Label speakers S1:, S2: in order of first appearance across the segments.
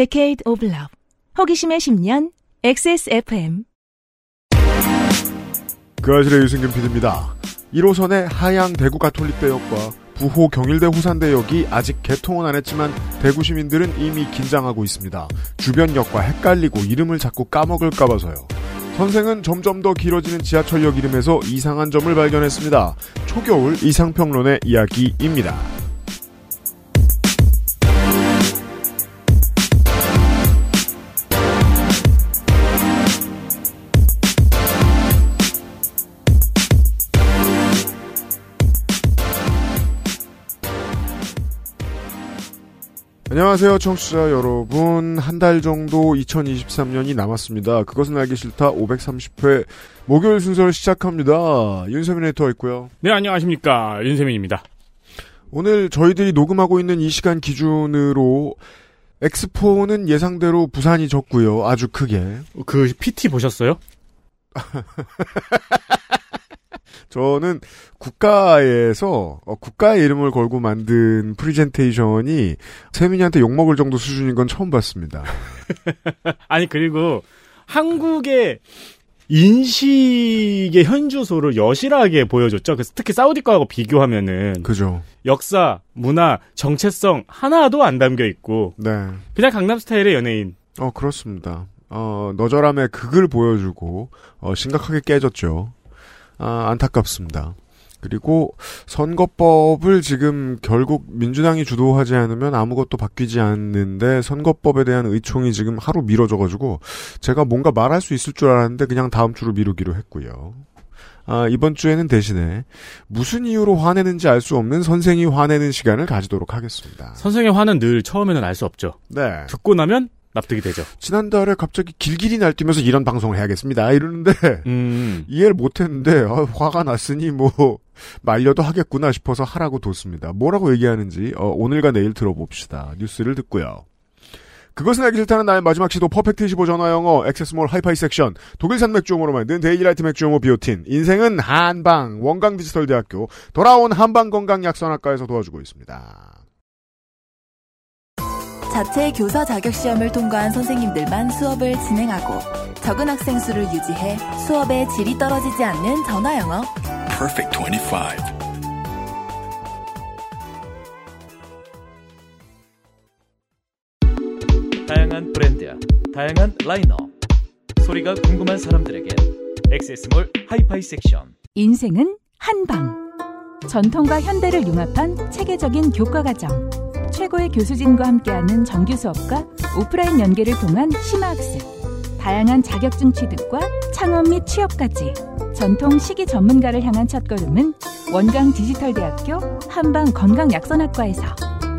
S1: Decade of Love. 호기심의 10년 XSFM.
S2: 그 아실의 유승균 PD입니다. 1호선의 하양 대구 가톨릭대역과 부호 경일대 호산대역이 아직 개통은 안 했지만 대구 시민들은 이미 긴장하고 있습니다. 주변 역과 헷갈리고 이름을 자꾸 까먹을까 봐서요. 선생은 점점 더 길어지는 지하철역 이름에서 이상한 점을 발견했습니다. 초겨울 이상평론의 이야기입니다. 안녕하세요, 청취자 여러분. 한 달 정도 2023년이 남았습니다. 그것은 알기 싫다 530회 목요일 순서를 시작합니다. 윤세민 에디터 있고요.
S3: 네, 안녕하십니까. 윤세민입니다.
S2: 오늘 저희들이 녹음하고 있는 이 시간 기준으로 엑스포는 예상대로 부산이 졌고요. 아주 크게.
S3: 그 PT 보셨어요?
S2: 저는 국가에서 어, 국가의 이름을 걸고 만든 프리젠테이션이 세민이한테 욕먹을 정도 수준인 건 처음 봤습니다.
S3: 아니, 그리고 한국의 인식의 현주소를 여실하게 보여줬죠. 그래서 특히 사우디 거하고 비교하면은
S2: 그죠.
S3: 역사, 문화, 정체성 하나도 안 담겨 있고
S2: 네.
S3: 그냥 강남 스타일의 연예인.
S2: 어, 그렇습니다. 어, 너절함의 극을 보여주고, 어, 심각하게 깨졌죠. 아, 안타깝습니다. 그리고 선거법을 지금 결국 민주당이 주도하지 않으면 아무것도 바뀌지 않는데 선거법에 대한 의총이 지금 하루 미뤄져가지고 제가 뭔가 말할 수 있을 줄 알았는데 그냥 다음 주로 미루기로 했고요. 아, 이번 주에는 대신에 무슨 이유로 화내는지 알 수 없는 선생이 화내는 시간을 가지도록 하겠습니다.
S3: 선생의 화는 늘 처음에는 알 수 없죠.
S2: 네.
S3: 듣고 나면 납득이 되죠.
S2: 지난달에 갑자기 길길이 날뛰면서 이런 방송을 해야겠습니다. 이러는데
S3: 음.
S2: 이해를 못했는데 아, 화가 났으니 뭐 말려도 하겠구나 싶어서 하라고 뒀습니다. 뭐라고 얘기하는지 어, 오늘과 내일 들어봅시다. 뉴스를 듣고요. 그것은 알기 싫다는 나의 마지막 시도 퍼펙트 25 전화영어 XS몰 하이파이 섹션 독일산 맥주효모로 만든 데일리라이트 맥주효모 비오틴 인생은 한방 원광 디지털 대학교 돌아온 한방 건강 약선학과에서 도와주고 있습니다.
S4: 자체 교사 자격 시험을 통과한 선생님들만 수업을 진행하고 적은 학생 수를 유지해 수업의 질이 떨어지지 않는 전화 영어.
S5: Perfect 25.
S6: 다양한 브랜드야, 다양한 라인업. 소리가 궁금한 사람들에게 액세스몰 하이파이 섹션.
S1: 인생은 한 방. 전통과 현대를 융합한 체계적인 교과 과정. 최고의 교수진과 함께하는 정규 수업과 오프라인 연계를 통한 심화학습. 다양한 자격증 취득과 창업 및 취업까지. 전통 시기 전문가를 향한 첫걸음은 원광 디지털대학교 한방 건강약선학과에서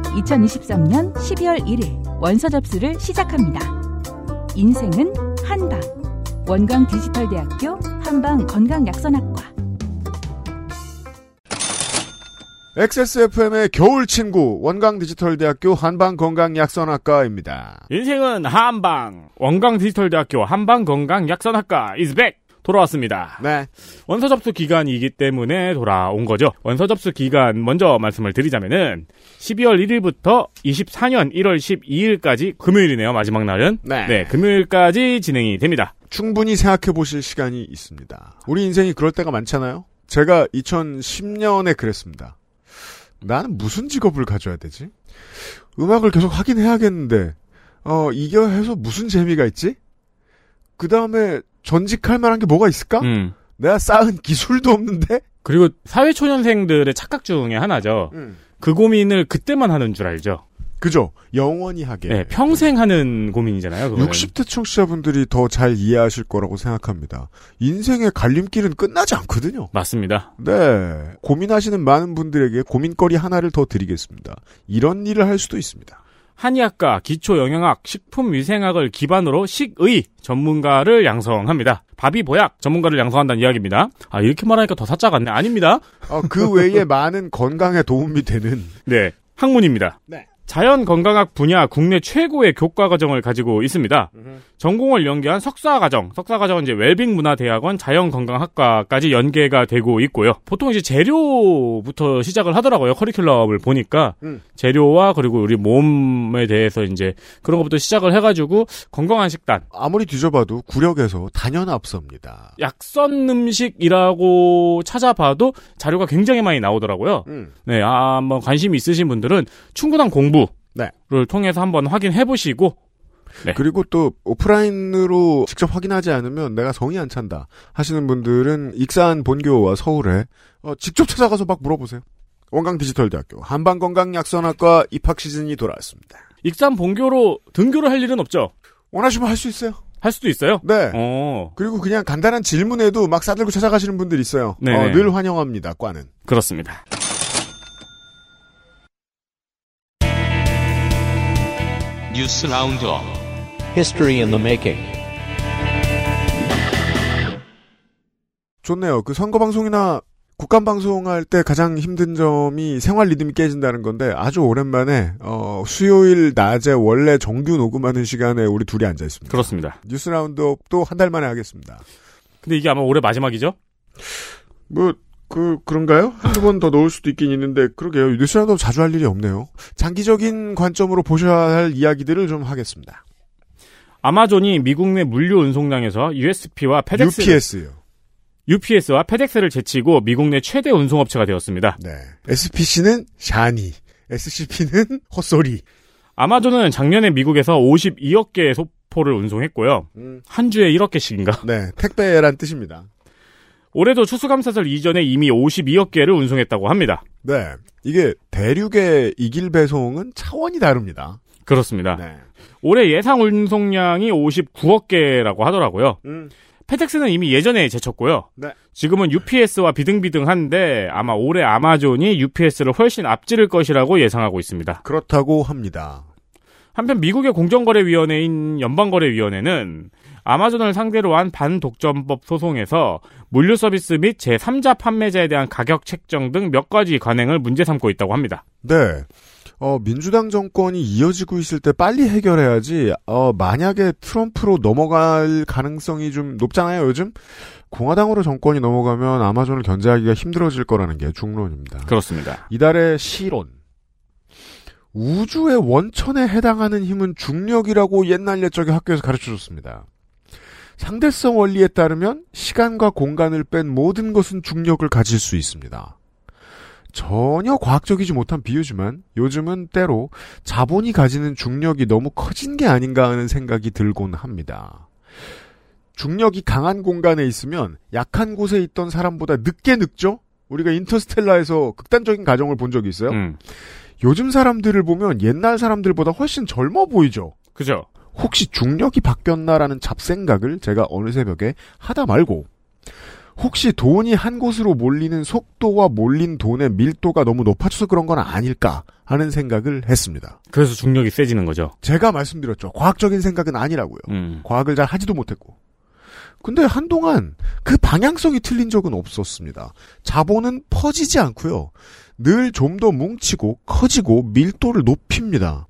S1: 2023년 12월 1일 원서 접수를 시작합니다. 인생은 한방. 원광 디지털대학교 한방 건강약선학과.
S2: XSFM의 겨울 친구 원광 디지털대학교 한방 건강 약선학과입니다.
S3: 인생은 한방. 원광 디지털대학교 한방 건강 약선학과 is back. 돌아왔습니다.
S2: 네.
S3: 원서 접수 기간이기 때문에 돌아온 거죠. 원서 접수 기간 먼저 말씀을 드리자면은 12월 1일부터 24년 1월 12일까지 금요일이네요. 마지막 날은.
S2: 네.
S3: 금요일까지 진행이 됩니다.
S2: 충분히 생각해 보실 시간이 있습니다. 우리 인생이 그럴 때가 많잖아요. 제가 2010년에 그랬습니다. 나는 무슨 직업을 가져야 되지? 음악을 계속 하긴 해야겠는데, 어, 이겨 해서 무슨 재미가 있지? 그 다음에 전직할 만한 게 뭐가 있을까?
S3: 음.
S2: 내가 쌓은 기술도 없는데?
S3: 그리고 사회초년생들의 착각 중에 하나죠.
S2: 음.
S3: 그 고민을 그때만 하는 줄 알죠.
S2: 그죠? 영원히 하게.
S3: 네, 평생 하는 고민이잖아요. 그거는.
S2: 60대 청취자분들이 더 잘 이해하실 거라고 생각합니다. 인생의 갈림길은 끝나지 않거든요.
S3: 맞습니다.
S2: 네. 고민하시는 많은 분들에게 고민거리 하나를 더 드리겠습니다. 이런 일을 할 수도 있습니다.
S3: 한의학과, 기초영양학, 식품위생학을 기반으로 식의 전문가를 양성합니다. 바비보약 전문가를 양성한다는 이야기입니다. 아 이렇게 말하니까 더 사짜 같네. 아닙니다.
S2: 어, 그 외에 많은 건강에 도움이 되는
S3: 네, 학문입니다.
S2: 네.
S3: 자연건강학 분야 국내 최고의 교과 과정을 가지고 있습니다. 전공을 연계한 석사 과정, 석사 과정은 이제 웰빙 문화대학원 자연건강학과까지 연계가 되고 있고요. 보통 이제 재료부터 시작을 하더라고요. 커리큘럼을 보니까
S2: 음.
S3: 재료와 그리고 우리 몸에 대해서 이제 그런 것부터 시작을 해가지고 건강한 식단,
S2: 아무리 뒤져봐도 구력에서 단연 앞섭니다.
S3: 약선 음식이라고 찾아봐도 자료가 굉장히 많이 나오더라고요.
S2: 음.
S3: 네, 아, 한번 관심 있으신 분들은 충분한 공부 를
S2: 네.
S3: 통해서 한번 확인해 보시고 네.
S2: 그리고 또 오프라인으로 직접 확인하지 않으면 내가 성이 안 찬다 하시는 분들은 익산 본교와 서울에 어, 직접 찾아가서 막 물어보세요. 원광 디지털대학교 한방건강약선학과 입학 시즌이 돌아왔습니다.
S3: 익산 본교로 등교를 할 일은 없죠.
S2: 원하시면 할 수 있어요.
S3: 할 수도 있어요.
S2: 네.
S3: 어,
S2: 그리고 그냥 간단한 질문에도 막 싸들고 찾아가시는 분들 있어요.
S3: 네.
S2: 어, 늘 환영합니다. 과는.
S3: 그렇습니다.
S7: 뉴스 roundup
S8: History in the making.
S2: 좋네요. 그 선거 방송이나 국감 방송할 때 가장 힘든 점이 생활 리듬이 깨진다는 건데 아주 오랜만에 어, 수요일 낮에 원래 정규 녹음하는 시간에 우리 둘이 앉아 있습니다.
S3: 그렇습니다.
S2: 뉴스 roundup도 한 달 만에 하겠습니다.
S3: 근데 이게 아마 올해 마지막이죠?
S2: 뭐, 그, 그런가요? 한두 번 더 넣을 수도 있긴 있는데, 그러게요. 뉴스 roundup 자주 할 일이 없네요. 장기적인 관점으로 보셔야 할 이야기들을 좀 하겠습니다.
S3: 아마존이 미국 내 물류 운송량에서 USP와 페덱스
S2: UPS요.
S3: UPS와 페덱스를 제치고 미국 내 최대 운송업체가 되었습니다.
S2: 네. SPC는 샤니, SCP는 헛소리.
S3: 아마존은 작년에 미국에서 52억 개의 소포를 운송했고요.
S2: 음.
S3: 한 주에 1억 개씩인가?
S2: 네. 택배란 뜻입니다.
S3: 올해도 추수감사절 이전에 이미 52억 개를 운송했다고 합니다.
S2: 네. 이게 대륙의 익일 배송은 차원이 다릅니다.
S3: 그렇습니다.
S2: 네.
S3: 올해 예상 운송량이 59억 개라고 하더라고요.
S2: 음.
S3: 페텍스는 이미 예전에 제쳤고요.
S2: 네.
S3: 지금은 UPS와 비등비등한데 아마 올해 아마존이 UPS를 훨씬 앞지를 것이라고 예상하고 있습니다.
S2: 그렇다고 합니다.
S3: 한편 미국의 공정거래위원회인 연방거래위원회는 아마존을 상대로 한 반독점법 소송에서 물류 서비스 및 제3자 판매자에 대한 가격 책정 등 몇 가지 관행을 문제 삼고 있다고 합니다.
S2: 네. 어, 민주당 정권이 이어지고 있을 때 빨리 해결해야지, 어, 만약에 트럼프로 넘어갈 가능성이 좀 높잖아요, 요즘? 공화당으로 정권이 넘어가면 아마존을 견제하기가 힘들어질 거라는 게 중론입니다.
S3: 그렇습니다.
S2: 이달의 시론. 우주의 원천에 해당하는 힘은 중력이라고 옛날 옛적에 학교에서 가르쳐 줬습니다. 상대성 원리에 따르면 시간과 공간을 뺀 모든 것은 중력을 가질 수 있습니다. 전혀 과학적이지 못한 비유지만 요즘은 때로 자본이 가지는 중력이 너무 커진 게 아닌가 하는 생각이 들곤 합니다. 중력이 강한 공간에 있으면 약한 곳에 있던 사람보다 늦게 늙죠? 우리가 인터스텔라에서 극단적인 가정을 본 적이 있어요.
S3: 음,
S2: 요즘 사람들을 보면 옛날 사람들보다 훨씬 젊어 보이죠?
S3: 그죠?
S2: 혹시 중력이 바뀌었나라는 잡생각을 제가 어느 새벽에 하다 말고 혹시 돈이 한 곳으로 몰리는 속도와 몰린 돈의 밀도가 너무 높아져서 그런 건 아닐까 하는 생각을 했습니다.
S3: 그래서 중력이 세지는 거죠.
S2: 제가 말씀드렸죠. 과학적인 생각은 아니라고요.
S3: 음,
S2: 과학을 잘 하지도 못했고. 근데 한동안 그 방향성이 틀린 적은 없었습니다. 자본은 퍼지지 않고요. 늘 좀 더 뭉치고 커지고 밀도를 높입니다.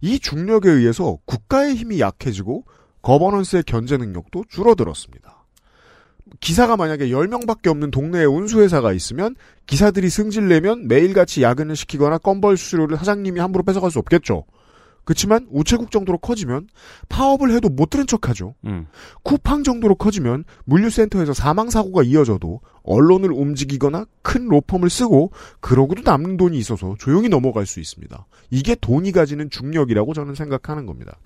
S2: 이 중력에 의해서 국가의 힘이 약해지고 거버넌스의 견제 능력도 줄어들었습니다. 기사가 만약에 10명밖에 없는 동네에 운수회사가 있으면 기사들이 승질내면 매일같이 야근을 시키거나 건벌 수수료를 사장님이 함부로 뺏어갈 수 없겠죠. 그렇지만 우체국 정도로 커지면 파업을 해도 못 들은 척하죠.
S3: 음,
S2: 쿠팡 정도로 커지면 물류센터에서 사망사고가 이어져도 언론을 움직이거나 큰 로펌을 쓰고 그러고도 남는 돈이 있어서 조용히 넘어갈 수 있습니다. 이게 돈이 가지는 중력이라고 저는 생각하는 겁니다.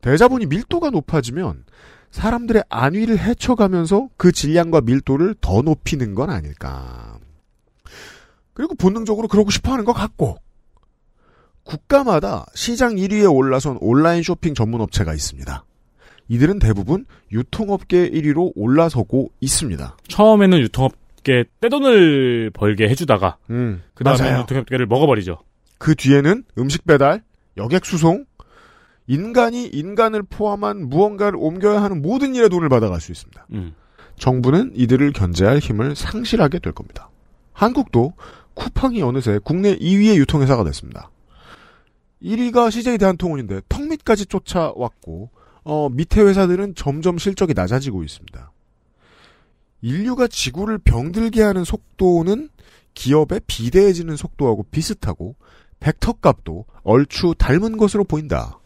S2: 대자본이 밀도가 높아지면 사람들의 안위를 헤쳐가면서 그 질량과 밀도를 더 높이는 건 아닐까. 그리고 본능적으로 그러고 싶어 하는 것 같고, 국가마다 시장 1위에 올라선 온라인 쇼핑 전문 업체가 있습니다. 이들은 대부분 유통업계 1위로 올라서고 있습니다.
S3: 처음에는 유통업계 떼돈을 벌게 해주다가
S2: 음,
S3: 그 다음에. 유통업계를 먹어버리죠.
S2: 그 뒤에는 음식 배달, 여객 수송, 인간이 인간을 포함한 무언가를 옮겨야 하는 모든 일에 돈을 받아갈 수 있습니다.
S3: 음,
S2: 정부는 이들을 견제할 힘을 상실하게 될 겁니다. 한국도 쿠팡이 어느새 국내 2위의 유통회사가 됐습니다. 1위가 CJ 대한통운인데 턱 밑까지 쫓아왔고 어, 밑에 회사들은 점점 실적이 낮아지고 있습니다. 인류가 지구를 병들게 하는 속도는 기업의 비대해지는 속도하고 비슷하고 벡터 값도 얼추 닮은 것으로 보인다.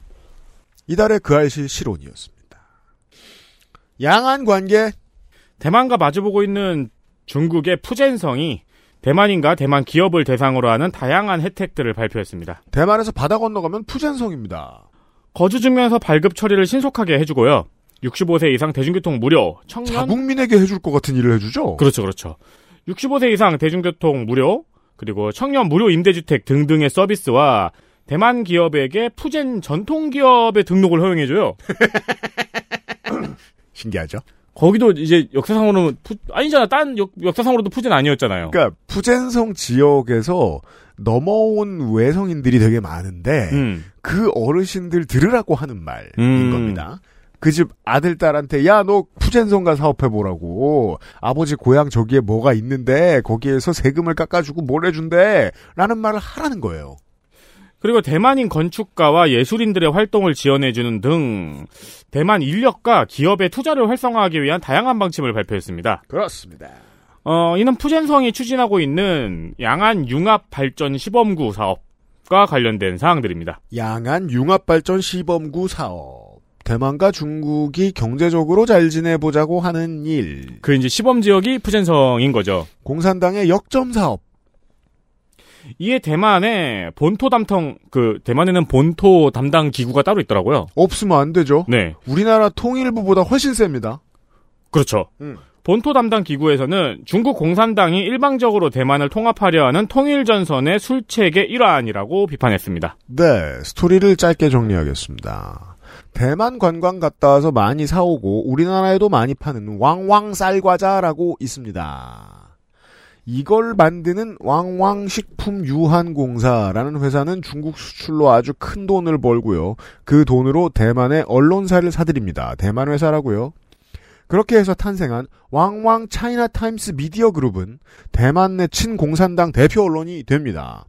S2: 이달의 그 알실 실온이었습니다. 양안 관계
S3: 대만과 마주보고 있는 중국의 푸젠성이 대만인가 대만 기업을 대상으로 하는 다양한 혜택들을 발표했습니다.
S2: 대만에서 바다 건너가면 푸젠성입니다.
S3: 거주 중면서 발급 처리를 신속하게 해주고요. 65세 이상 대중교통 무료, 청년
S2: 자국민에게 해줄 것 같은 일을 해주죠.
S3: 그렇죠, 그렇죠. 65세 이상 대중교통 무료, 그리고 청년 무료 임대주택 등등의 서비스와 대만 기업에게 푸젠 전통 기업의 등록을 허용해줘요.
S2: 신기하죠.
S3: 거기도 이제 역사상으로는 푸, 아니잖아. 딴 역, 역사상으로도 푸젠 아니었잖아요.
S2: 그러니까 푸젠성 지역에서 넘어온 외성인들이 되게 많은데
S3: 음.
S2: 그 어르신들 들으라고 하는 말인
S3: 음.
S2: 겁니다. 그 집 아들 딸한테 야 너 푸젠성가 사업해 보라고 아버지 고향 저기에 뭐가 있는데 거기에서 세금을 깎아주고 뭘 해준대라는 말을 하라는 거예요.
S3: 그리고 대만인 건축가와 예술인들의 활동을 지원해주는 등 대만 인력과 기업의 투자를 활성화하기 위한 다양한 방침을 발표했습니다.
S2: 그렇습니다.
S3: 어, 이는 푸젠성이 추진하고 있는 양안 융합 발전 시범구 사업과 관련된 사항들입니다.
S2: 양안 융합 발전 시범구 사업. 대만과 중국이 경제적으로 잘 지내보자고 하는 일.
S3: 그 이제 시범 지역이 푸젠성인 거죠.
S2: 공산당의 역점 사업.
S3: 이에 대만에 본토 담당 그 대만에는 본토 담당 기구가 따로 있더라고요.
S2: 없으면 안 되죠.
S3: 네,
S2: 우리나라 통일부보다 훨씬 셉니다.
S3: 그렇죠.
S2: 음.
S3: 본토 담당 기구에서는 중국 공산당이 일방적으로 대만을 통합하려 하는 통일전선의 술책의 일환이라고 비판했습니다.
S2: 네, 스토리를 짧게 정리하겠습니다. 대만 관광 갔다 와서 많이 사오고 우리나라에도 많이 파는 왕왕 쌀과자라고 있습니다. 이걸 만드는 왕왕식품유한공사라는 회사는 중국 수출로 아주 큰 돈을 벌고요. 그 돈으로 대만의 언론사를 사들입니다. 대만 회사라고요. 그렇게 해서 탄생한 왕왕 차이나 타임스 미디어 그룹은 대만 내 친공산당 대표 언론이 됩니다.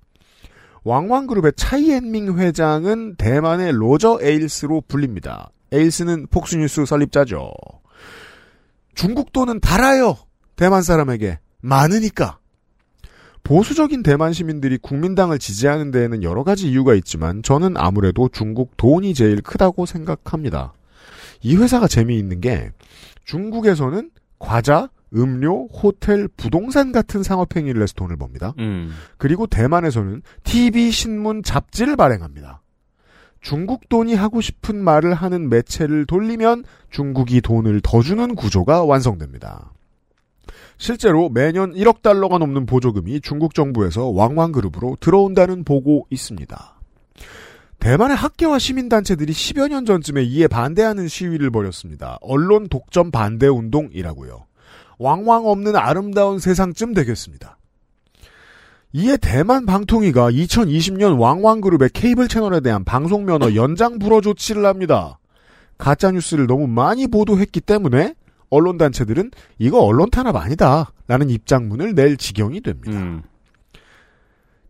S2: 왕왕그룹의 차이엔밍 회장은 대만의 로저 에일스로 불립니다. 에일스는 폭스뉴스 설립자죠. 중국 돈은 달아요. 대만 사람에게. 많으니까. 보수적인 대만 시민들이 국민당을 지지하는 데에는 여러 가지 이유가 있지만 저는 아무래도 중국 돈이 제일 크다고 생각합니다. 이 회사가 재미있는 게 중국에서는 과자, 음료, 호텔, 부동산 같은 상업행위를 해서 돈을 법니다.
S3: 음.
S2: 그리고 대만에서는 TV, 신문, 잡지를 발행합니다. 중국 돈이 하고 싶은 말을 하는 매체를 돌리면 중국이 돈을 더 주는 구조가 완성됩니다. 실제로 매년 1억 달러가 넘는 보조금이 중국 정부에서 왕왕그룹으로 들어온다는 보고 있습니다. 대만의 학계와 시민단체들이 10여 년 전쯤에 이에 반대하는 시위를 벌였습니다. 언론 독점 반대 운동이라고요. 왕왕 없는 아름다운 세상쯤 되겠습니다. 이에 대만 방통위가 2020년 왕왕그룹의 케이블 채널에 대한 방송 면허 연장 불허 조치를 합니다. 가짜 뉴스를 너무 많이 보도했기 때문에 언론 단체들은 이거 언론 탄압 아니다. 라는 입장문을 낼 지경이 됩니다.
S3: 음.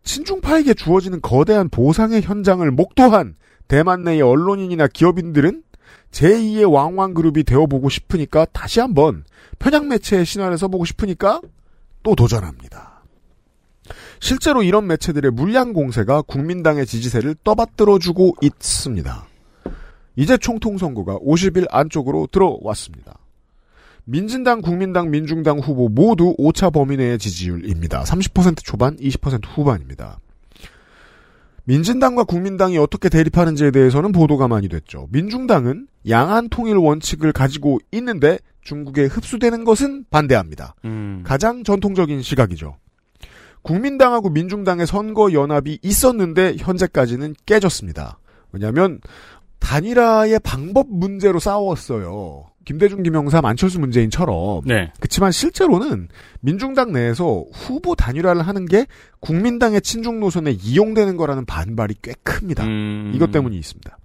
S2: 친중파에게 주어지는 거대한 보상의 현장을 목도한 대만 내의 언론인이나 기업인들은 제2의 왕왕 그룹이 되어보고 싶으니까 다시 한번 편향 매체의 신화를 써보고 싶으니까 또 도전합니다. 실제로 이런 매체들의 물량 공세가 국민당의 지지세를 떠받들어주고 있습니다. 이제 총통선거가 50일 안쪽으로 들어왔습니다. 민진당, 국민당, 민중당 후보 모두 5차 범위 내의 지지율입니다. 30% 초반, 20% 후반입니다. 민진당과 국민당이 어떻게 대립하는지에 대해서는 보도가 많이 됐죠. 민중당은 양안 통일 원칙을 가지고 있는데 중국에 흡수되는 것은 반대합니다.
S3: 음.
S2: 가장 전통적인 시각이죠. 국민당하고 민중당의 선거 연합이 있었는데 현재까지는 깨졌습니다. 왜냐하면 단일화의 방법 문제로 싸웠어요. 김대중, 김영삼, 안철수 문재인처럼.
S3: 네.
S2: 그렇지만 실제로는 민중당 내에서 후보 단일화를 하는 게 국민당의 친중 노선에 이용되는 거라는 반발이 꽤 큽니다.
S3: 음.
S2: 이것 때문이 있습니다.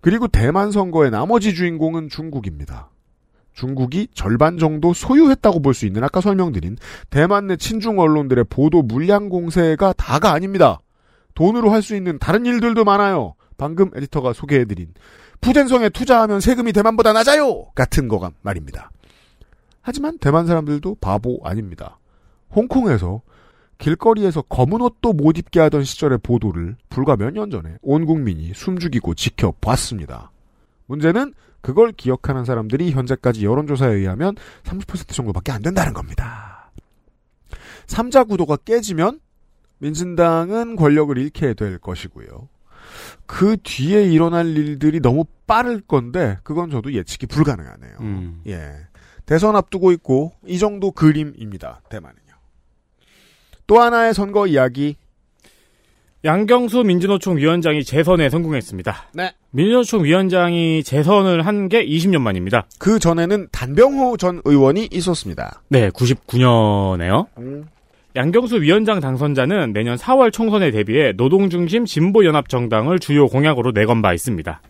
S2: 그리고 대만 선거의 나머지 주인공은 중국입니다. 중국이 절반 정도 소유했다고 볼 수 있는 아까 설명드린 대만 내 친중 언론들의 보도 물량 공세가 다가 아닙니다. 돈으로 할 수 있는 다른 일들도 많아요. 방금 에디터가 소개해드린 푸젠성에 투자하면 세금이 대만보다 낮아요! 같은 거가 말입니다. 하지만 대만 사람들도 바보 아닙니다. 홍콩에서 길거리에서 검은 옷도 못 입게 하던 시절의 보도를 불과 몇 년 전에 온 국민이 숨죽이고 지켜봤습니다. 문제는 그걸 기억하는 사람들이 현재까지 여론조사에 의하면 30% 정도밖에 안 된다는 겁니다. 삼자 구도가 깨지면 민진당은 권력을 잃게 될 것이고요. 그 뒤에 일어날 일들이 너무 빠를 건데 그건 저도 예측이 불가능하네요.
S3: 음.
S2: 예. 대선 앞두고 있고 이 정도 그림입니다. 대만은요. 또 하나의 선거 이야기.
S3: 양경수 민주노총 위원장이 재선에 성공했습니다.
S2: 네.
S3: 민주노총 위원장이 재선을 한 게 20년 만입니다.
S2: 그 전에는 단병호 전 의원이 있었습니다.
S3: 네, 99년에요.
S2: 음.
S3: 양경수 위원장 당선자는 내년 4월 총선에 대비해 노동중심 진보연합정당을 주요 공약으로 내건 바 있습니다.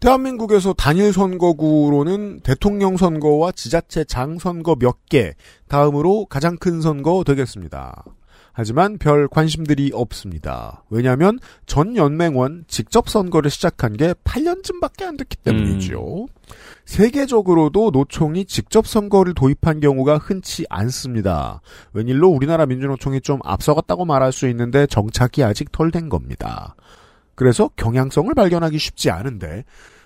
S2: 대한민국에서 단일 선거구로는 대통령 선거와 지자체 장 선거 몇 개, 다음으로 가장 큰 선거 되겠습니다. 하지만 별 관심들이 없습니다. 왜냐하면 전 연맹원 직접 선거를 시작한 게 8년쯤밖에 안 됐기 때문이죠. 세계적으로도 노총이 직접 선거를 도입한 경우가 흔치 않습니다. 웬일로 우리나라 민주노총이 좀 앞서갔다고 말할 수 있는데 정착이 아직 덜 된 겁니다. 그래서 경향성을 발견하기 쉽지 않은데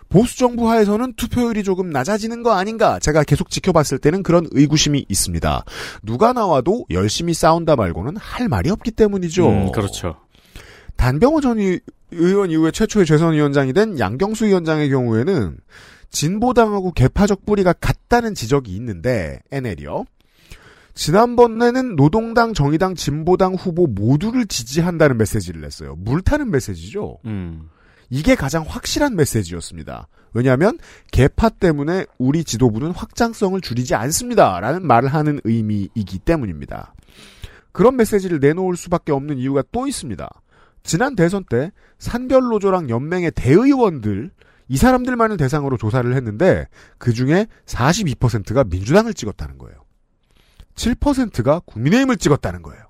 S2: 보수 정부 하에서는 투표율이 조금 낮아지는 거 아닌가 제가 계속 지켜봤을 때는 그런 의구심이 있습니다. 누가 나와도 열심히 싸운다 말고는 할 말이 없기 때문이죠.
S3: 음, 그렇죠.
S2: 단병호 전 의- 의원 이후에 최초의 재선위원장이 된 양경수 위원장의 경우에는 진보당하고 개파적 뿌리가 같다는 지적이 있는데 NL이요. 지난번에는 노동당, 정의당, 진보당 후보 모두를 지지한다는 메시지를 냈어요. 물타는 메시지죠.
S3: 음.
S2: 이게 가장 확실한 메시지였습니다. 왜냐하면 개파 때문에 우리 지도부는 확장성을 줄이지 않습니다라는 말을 하는 의미이기 때문입니다. 그런 메시지를 내놓을 수밖에 없는 이유가 또 있습니다. 지난 대선 때 산별노조랑 연맹의 대의원들 이 사람들만을 대상으로 조사를 했는데 그 중에 42%가 민주당을 찍었다는 거예요. 7%가 국민의힘을 찍었다는 거예요.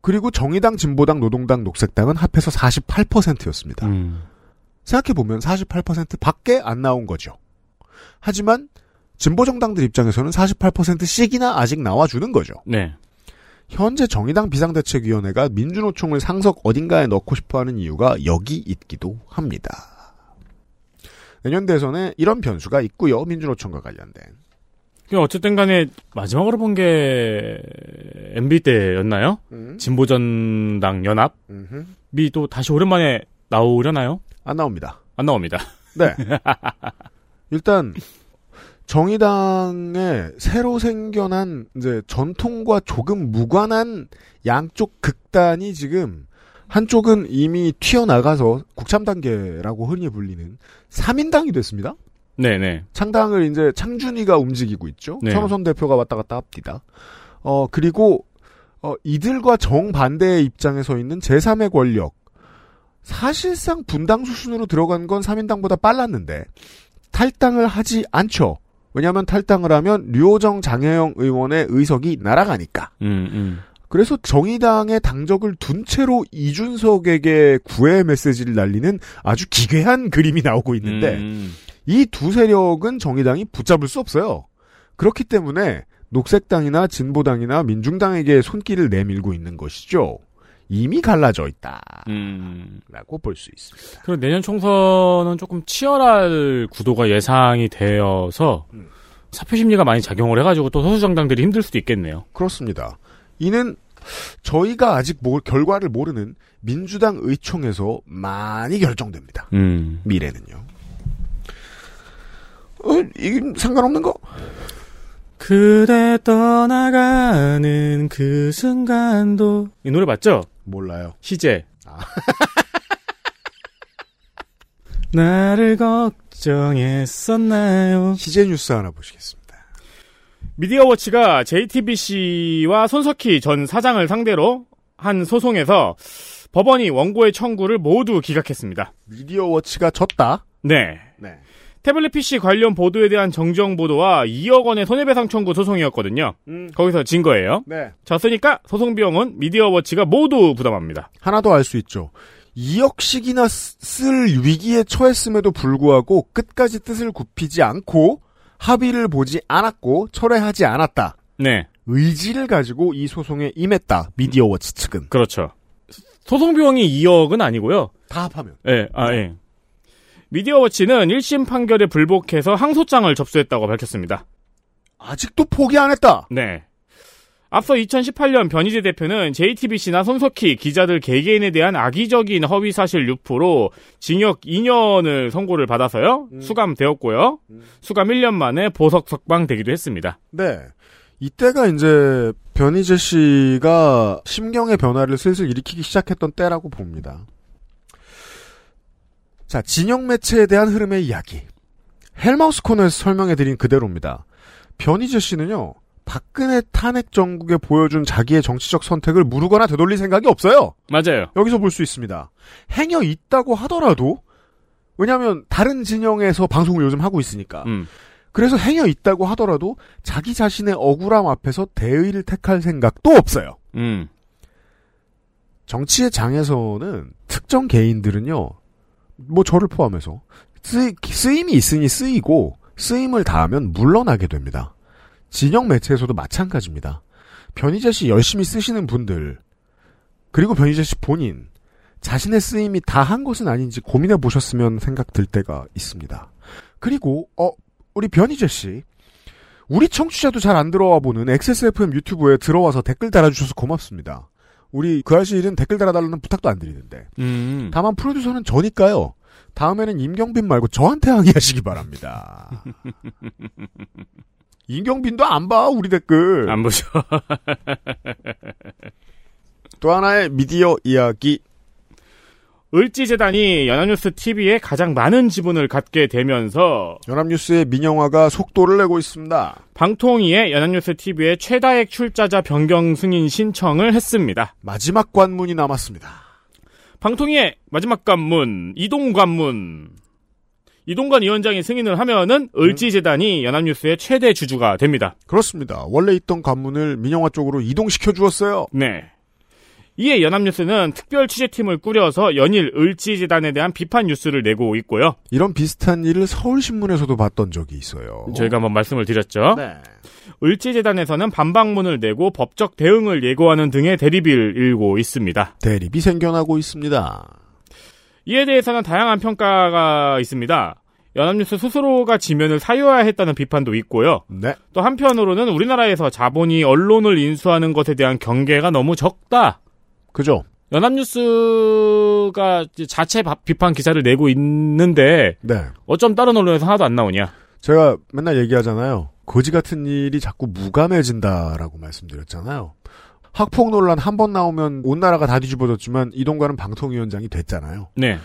S2: 그리고 정의당, 진보당, 노동당, 녹색당은 합해서 48%였습니다.
S3: 음.
S2: 생각해보면 48% 밖에 안 나온 거죠. 하지만 진보정당들 입장에서는 48%씩이나 아직 나와주는 거죠.
S3: 네.
S2: 현재 정의당 비상대책위원회가 민주노총을 상석 어딘가에 넣고 싶어하는 이유가 여기 있기도 합니다. 내년 대선에 이런 변수가 있고요. 민주노총과 관련된.
S3: 그 어쨌든 간에 마지막으로 본 게 MB 때였나요?
S2: 음.
S3: 진보전당 연합이. 또 다시 오랜만에 나오려나요?
S2: 안 나옵니다.
S3: 안 나옵니다.
S2: 네. 일단 정의당에 새로 생겨난 이제 전통과 조금 무관한 양쪽 극단이 지금 한쪽은 이미 튀어나가서 국참 단계라고 흔히 불리는 3인당이 됐습니다.
S3: 네네.
S2: 창당을 이제 창준이가 움직이고 있죠.
S3: 네.
S2: 천호선 대표가 왔다 갔다 합니다. 어, 그리고, 어, 이들과 정반대의 입장에 서 있는 제3의 권력. 사실상 분당 수순으로 들어간 건 3인당보다 빨랐는데, 탈당을 하지 않죠. 왜냐하면 탈당을 하면 류호정 장혜영 의원의 의석이 날아가니까.
S3: 음, 음.
S2: 그래서 정의당의 당적을 둔 채로 이준석에게 구애 메시지를 날리는 아주 기괴한 그림이 나오고 있는데,
S3: 음,
S2: 이 두 세력은 정의당이 붙잡을 수 없어요. 그렇기 때문에 녹색당이나 진보당이나 민중당에게 손길을 내밀고 있는 것이죠. 이미 갈라져 있다.
S3: 음.
S2: 라고 볼 수 있습니다.
S3: 그리고 내년 총선은 조금 치열할 구도가 예상이 되어서
S2: 음.
S3: 사표 심리가 많이 작용을 해가지고 또 소수 정당들이 힘들 수도 있겠네요.
S2: 그렇습니다. 이는 저희가 아직 모- 결과를 모르는 민주당 의총에서 많이 결정됩니다.
S3: 음.
S2: 미래는요. 어, 이게 상관없는 거?
S3: 그대 떠나가는 그 순간도 이 노래 맞죠?
S2: 몰라요.
S3: 희재.
S2: 아.
S3: 나를 걱정했었나요?
S2: 희재 뉴스 하나 보시겠습니다.
S3: 미디어워치가 JTBC와 손석희 전 사장을 상대로 한 소송에서 법원이 원고의 청구를 모두 기각했습니다.
S2: 미디어 워치가 졌다.
S3: 네.
S2: 네.
S3: 태블릿 PC 관련 보도에 대한 정정 보도와 2억 원의 손해배상 청구 소송이었거든요. 거기서 진 거예요.
S2: 네.
S3: 졌으니까 소송 비용은 미디어워치가 모두 부담합니다.
S2: 하나 더 알 수 있죠. 2억씩이나 쓸 위기에 처했음에도 불구하고 끝까지 뜻을 굽히지 않고 합의를 보지 않았고 철회하지 않았다.
S3: 네.
S2: 의지를 가지고 이 소송에 임했다. 미디어워치 측은.
S3: 그렇죠. 소송 비용이 2억은 아니고요.
S2: 다 합하면.
S3: 예, 아, 예. 미디어워치는 1심 판결에 불복해서 항소장을 접수했다고 밝혔습니다.
S2: 아직도 포기 안 했다.
S3: 네. 앞서 2018년 변희재 대표는 JTBC나 손석희 기자들 개개인에 대한 악의적인 허위 사실 유포로 징역 2년을 선고를 받아서요. 수감되었고요. 수감 1년 만에 보석 석방되기도 했습니다.
S2: 네. 이때가 이제 변희재 씨가 심경의 변화를 슬슬 일으키기 시작했던 때라고 봅니다. 자, 진영 매체에 대한 흐름의 이야기. 헬마우스 코너에서 설명해드린 그대로입니다. 변희재 씨는요, 박근혜 탄핵 정국에 보여준 자기의 정치적 선택을 무르거나 되돌릴 생각이 없어요.
S3: 맞아요.
S2: 여기서 볼 수 있습니다. 행여 있다고 하더라도, 왜냐하면 다른 진영에서 방송을 요즘 하고 있으니까.
S3: 음.
S2: 그래서 행여 있다고 하더라도 자기 자신의 억울함 앞에서 대의를 택할 생각도 없어요.
S3: 음.
S2: 정치의 장에서는 특정 개인들은요, 뭐 저를 포함해서 쓰, 쓰임이 있으니 쓰이고 쓰임을 다하면 물러나게 됩니다. 진영 매체에서도 마찬가지입니다. 변희재 씨 열심히 쓰시는 분들 그리고 변희재 씨 본인 자신의 쓰임이 다 한 것은 아닌지 고민해 보셨으면 생각 들 때가 있습니다. 그리고 어 우리 변희재 씨 우리 청취자도 잘 안 들어와 보는 XSFM 유튜브에 들어와서 댓글 달아주셔서 고맙습니다. 우리 그 아실은 댓글 달아달라는 부탁도 안 드리는데
S3: 음.
S2: 다만 프로듀서는 저니까요. 다음에는 임경빈 말고 저한테 항의하시기 바랍니다. 임경빈도 안 봐, 우리 댓글.
S3: 안 보죠.
S2: 또 하나의 미디어 이야기.
S3: 을지재단이 연합뉴스 TV에 가장 많은 지분을 갖게 되면서
S2: 연합뉴스의 민영화가 속도를 내고 있습니다.
S3: 방통위에 연합뉴스 TV의 최다액 출자자 변경 승인 신청을 했습니다.
S2: 마지막 관문이 남았습니다.
S3: 방통위의 마지막 관문, 이동 관문. 이동관 위원장이 승인을 하면은 을지재단이 연합뉴스의 최대 주주가 됩니다.
S2: 그렇습니다. 원래 있던 관문을 민영화 쪽으로 이동시켜 주었어요.
S3: 네. 이에 연합뉴스는 특별 취재팀을 꾸려서 연일 을지재단에 대한 비판 뉴스를 내고 있고요.
S2: 이런 비슷한 일을 서울신문에서도 봤던 적이 있어요.
S3: 저희가 한번 말씀을 드렸죠.
S2: 네.
S3: 을지재단에서는 반박문을 내고 법적 대응을 예고하는 등의 대립을 일고 있습니다.
S2: 대립이 생겨나고 있습니다.
S3: 이에 대해서는 다양한 평가가 있습니다. 연합뉴스 스스로가 지면을 사유화했다는 비판도 있고요.
S2: 네.
S3: 또 한편으로는 우리나라에서 자본이 언론을 인수하는 것에 대한 경계가 너무 적다.
S2: 그죠?
S3: 연합뉴스가 자체 바- 비판 기사를 내고 있는데
S2: 네.
S3: 어쩜 다른 언론에서 하나도 안 나오냐.
S2: 제가 맨날 얘기하잖아요. 거지 같은 일이 자꾸 무감해진다라고 말씀드렸잖아요. 학폭 논란 한 번 나오면 온 나라가 다 뒤집어졌지만 이동관은 방통위원장이 됐잖아요.
S3: 네.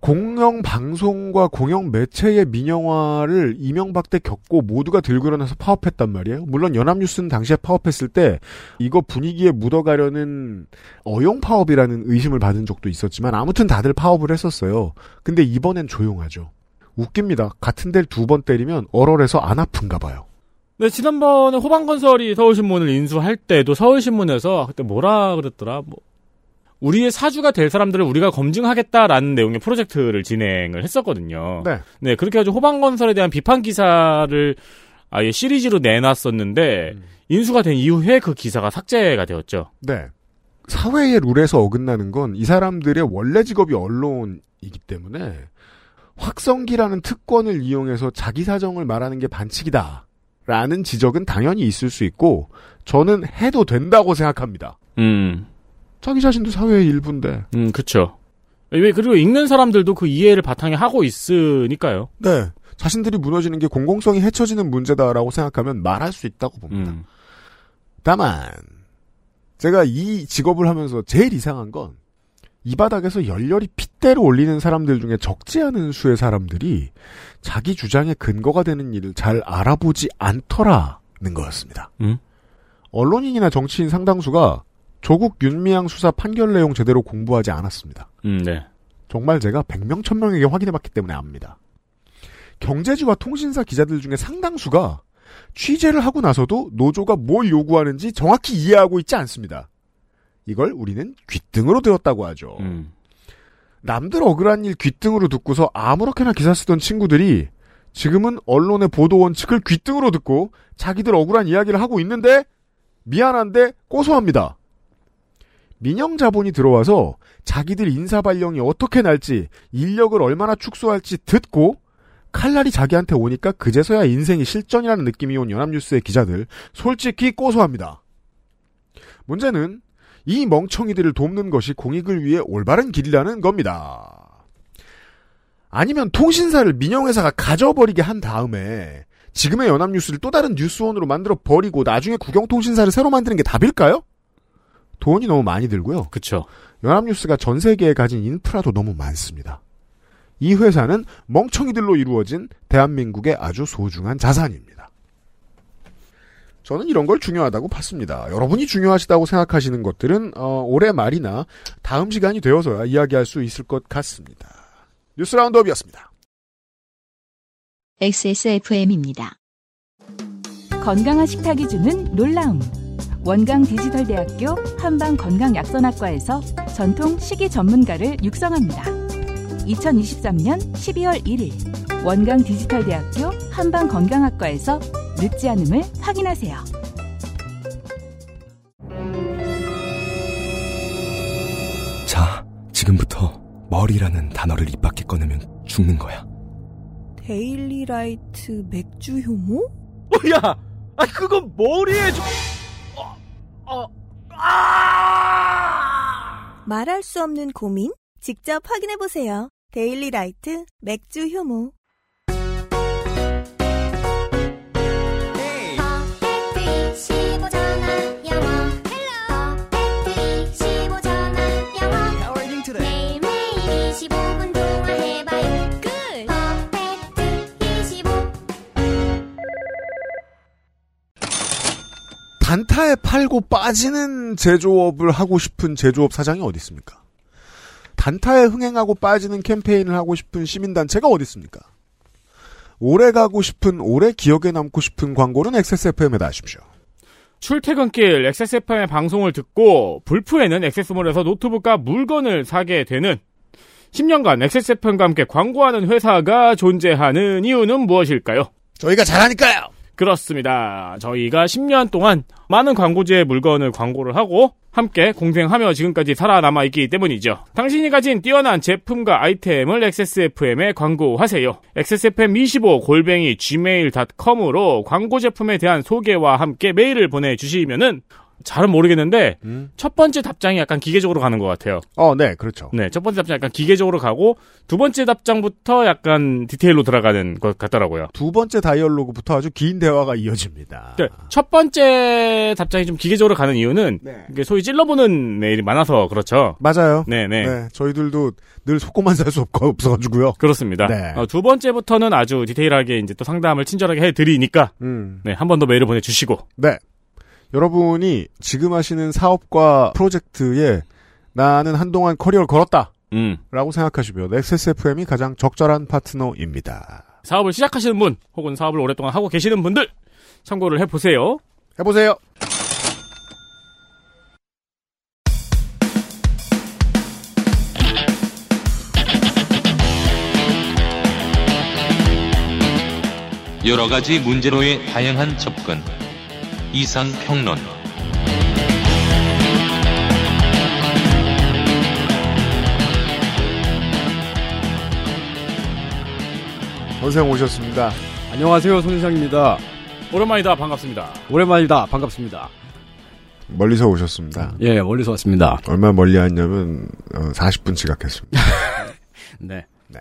S2: 공영 방송과 공영 매체의 민영화를 이명박 때 겪고 모두가 들고 일어나서 파업했단 말이에요. 물론 연합뉴스는 당시에 파업했을 때 이거 분위기에 묻어가려는 어용 파업이라는 의심을 받은 적도 있었지만 아무튼 다들 파업을 했었어요. 근데 이번엔 조용하죠. 웃깁니다. 같은 데를 두 번 때리면 얼얼해서 안 아픈가 봐요.
S3: 네, 지난번에 호방건설이 서울신문을 인수할 때도 서울신문에서 그때 뭐라 그랬더라, 뭐. 우리의 사주가 될 사람들을 우리가 검증하겠다라는 내용의 프로젝트를 진행을 했었거든요.
S2: 네.
S3: 네, 그렇게 해가지고 호방건설에 대한 비판 기사를 아예 시리즈로 내놨었는데,
S2: 음.
S3: 인수가 된 이후에 그 기사가 삭제가 되었죠.
S2: 네. 사회의 룰에서 어긋나는 건 이 사람들의 원래 직업이 언론이기 때문에 확성기라는 특권을 이용해서 자기 사정을 말하는 게 반칙이다. 라는 지적은 당연히 있을 수 있고 저는 해도 된다고 생각합니다.
S3: 음,
S2: 자기 자신도 사회의 일부인데.
S3: 음, 그쵸. 왜, 그리고 읽는 사람들도 그 이해를 바탕에 하고 있으니까요.
S2: 네. 자신들이 무너지는 게 공공성이 해쳐지는 문제다라고 생각하면 말할 수 있다고 봅니다.
S3: 음.
S2: 다만 제가 이 직업을 하면서 제일 이상한 건 이 바닥에서 열렬히 핏대를 올리는 사람들 중에 적지 않은 수의 사람들이 자기 주장의 근거가 되는 일을 잘 알아보지 않더라는 거였습니다.
S3: 음?
S2: 언론인이나 정치인 상당수가 조국 윤미향 수사 판결 내용 제대로 공부하지 않았습니다.
S3: 음, 네.
S2: 정말 제가 100명, 1000명에게 확인해봤기 때문에 압니다. 경제지와 통신사 기자들 중에 상당수가 취재를 하고 나서도 노조가 뭘 요구하는지 정확히 이해하고 있지 않습니다. 이걸 우리는 귓등으로 들었다고 하죠.
S3: 음.
S2: 남들 억울한 일 귓등으로 듣고서 아무렇게나 기사 쓰던 친구들이 지금은 언론의 보도 원칙을 귓등으로 듣고 자기들 억울한 이야기를 하고 있는데 미안한데 고소합니다. 민영 자본이 들어와서 자기들 인사 발령이 어떻게 날지 인력을 얼마나 축소할지 듣고 칼날이 자기한테 오니까 그제서야 인생이 실전이라는 느낌이 온 연합뉴스의 기자들 솔직히 고소합니다. 문제는 이 멍청이들을 돕는 것이 공익을 위해 올바른 길이라는 겁니다. 아니면 통신사를 민영회사가 가져버리게 한 다음에 지금의 연합뉴스를 또 다른 뉴스원으로 만들어 버리고 나중에 국영통신사를 새로 만드는 게 답일까요? 돈이 너무 많이 들고요.
S3: 그쵸.
S2: 연합뉴스가 전 세계에 가진 인프라도 너무 많습니다. 이 회사는 멍청이들로 이루어진 대한민국의 아주 소중한 자산입니다. 저는 이런 걸 중요하다고 봤습니다. 여러분이 중요하시다고 생각하시는 것들은 어, 올해 말이나 다음 시간이 되어서야 이야기할 수 있을 것 같습니다. 뉴스 라운드업이었습니다.
S1: XSFM입니다. 건강한 식탁이 주는 놀라움. 원강 디지털대학교 한방건강약선학과에서 전통 식이 전문가를 육성합니다. 2023년 12월 1일 원강 디지털대학교 한방건강학과에서 늦지 않음을 확인하세요.
S9: 자, 지금부터 머리라는 단어를 입 밖에 꺼내면 죽는 거야.
S10: 데일리라이트 맥주 효모?
S11: 어, 야, 아 그건 머리에 좀. 어, 어, 아!
S10: 말할 수 없는 고민? 직접 확인해 보세요. 데일리 라이트 맥주 효모.
S2: 단타에 팔고 빠지는 제조업을 하고 싶은 제조업 사장이 어디 있습니까? 단타에 흥행하고 빠지는 캠페인을 하고 싶은 시민단체가 어디 있습니까? 오래 가고 싶은, 오래 기억에 남고 싶은 광고는 XSFM에다 하십시오.
S3: 출퇴근길 XSFM의 방송을 듣고 불프에는 XS몰에서 노트북과 물건을 사게 되는 10년간 XSFM과 함께 광고하는 회사가 존재하는 이유는 무엇일까요?
S2: 저희가 잘하니까요!
S3: 그렇습니다. 저희가 10년 동안 많은 광고주의 물건을 광고를 하고 함께 공생하며 지금까지 살아남아 있기 때문이죠. 당신이 가진 뛰어난 제품과 아이템을 XSFM에 광고하세요. XSFM25 골뱅이 gmail.com으로 광고 제품에 대한 소개와 함께 메일을 보내주시면은 잘은 모르겠는데
S2: 음.
S3: 첫 번째 답장이 약간 기계적으로 가는 것 같아요.
S2: 어, 네, 그렇죠.
S3: 네, 첫 번째 답장 약간 기계적으로 가고 두 번째 답장부터 약간 디테일로 들어가는 것 같더라고요.
S2: 두 번째 다이얼로그부터 아주 긴 대화가 이어집니다.
S3: 네, 첫 번째 답장이 좀 기계적으로 가는 이유는 이게 소위 찔러보는 메일이 많아서 그렇죠.
S2: 맞아요.
S3: 네, 네.
S2: 네, 저희들도 늘 속고만 살 수 없어가지고요.
S3: 그렇습니다.
S2: 네.
S3: 어, 두 번째부터는 아주 디테일하게 이제 또 상담을 친절하게 해드리니까
S2: 음.
S3: 네, 한 번 더 메일을 보내주시고
S2: 네. 여러분이 지금 하시는 사업과 프로젝트에 나는 한동안 커리어를 걸었다.
S3: 음.
S2: 라고 생각하시면 XSFM이 가장 적절한 파트너입니다.
S3: 사업을 시작하시는 분 혹은 사업을 오랫동안 하고 계시는 분들 참고를 해보세요.
S2: 해보세요.
S7: 여러 가지 문제로의 다양한 접근. 이상 평론.
S2: 선생 오셨습니다.
S12: 안녕하세요, 손 회장입니다.
S3: 오랜만이다. 반갑습니다.
S12: 오랜만이다. 반갑습니다.
S2: 멀리서 오셨습니다.
S12: 예, 멀리서 왔습니다.
S2: 얼마 멀리 왔냐면 어, 40분 지각했습니다.
S12: 네.
S2: 네.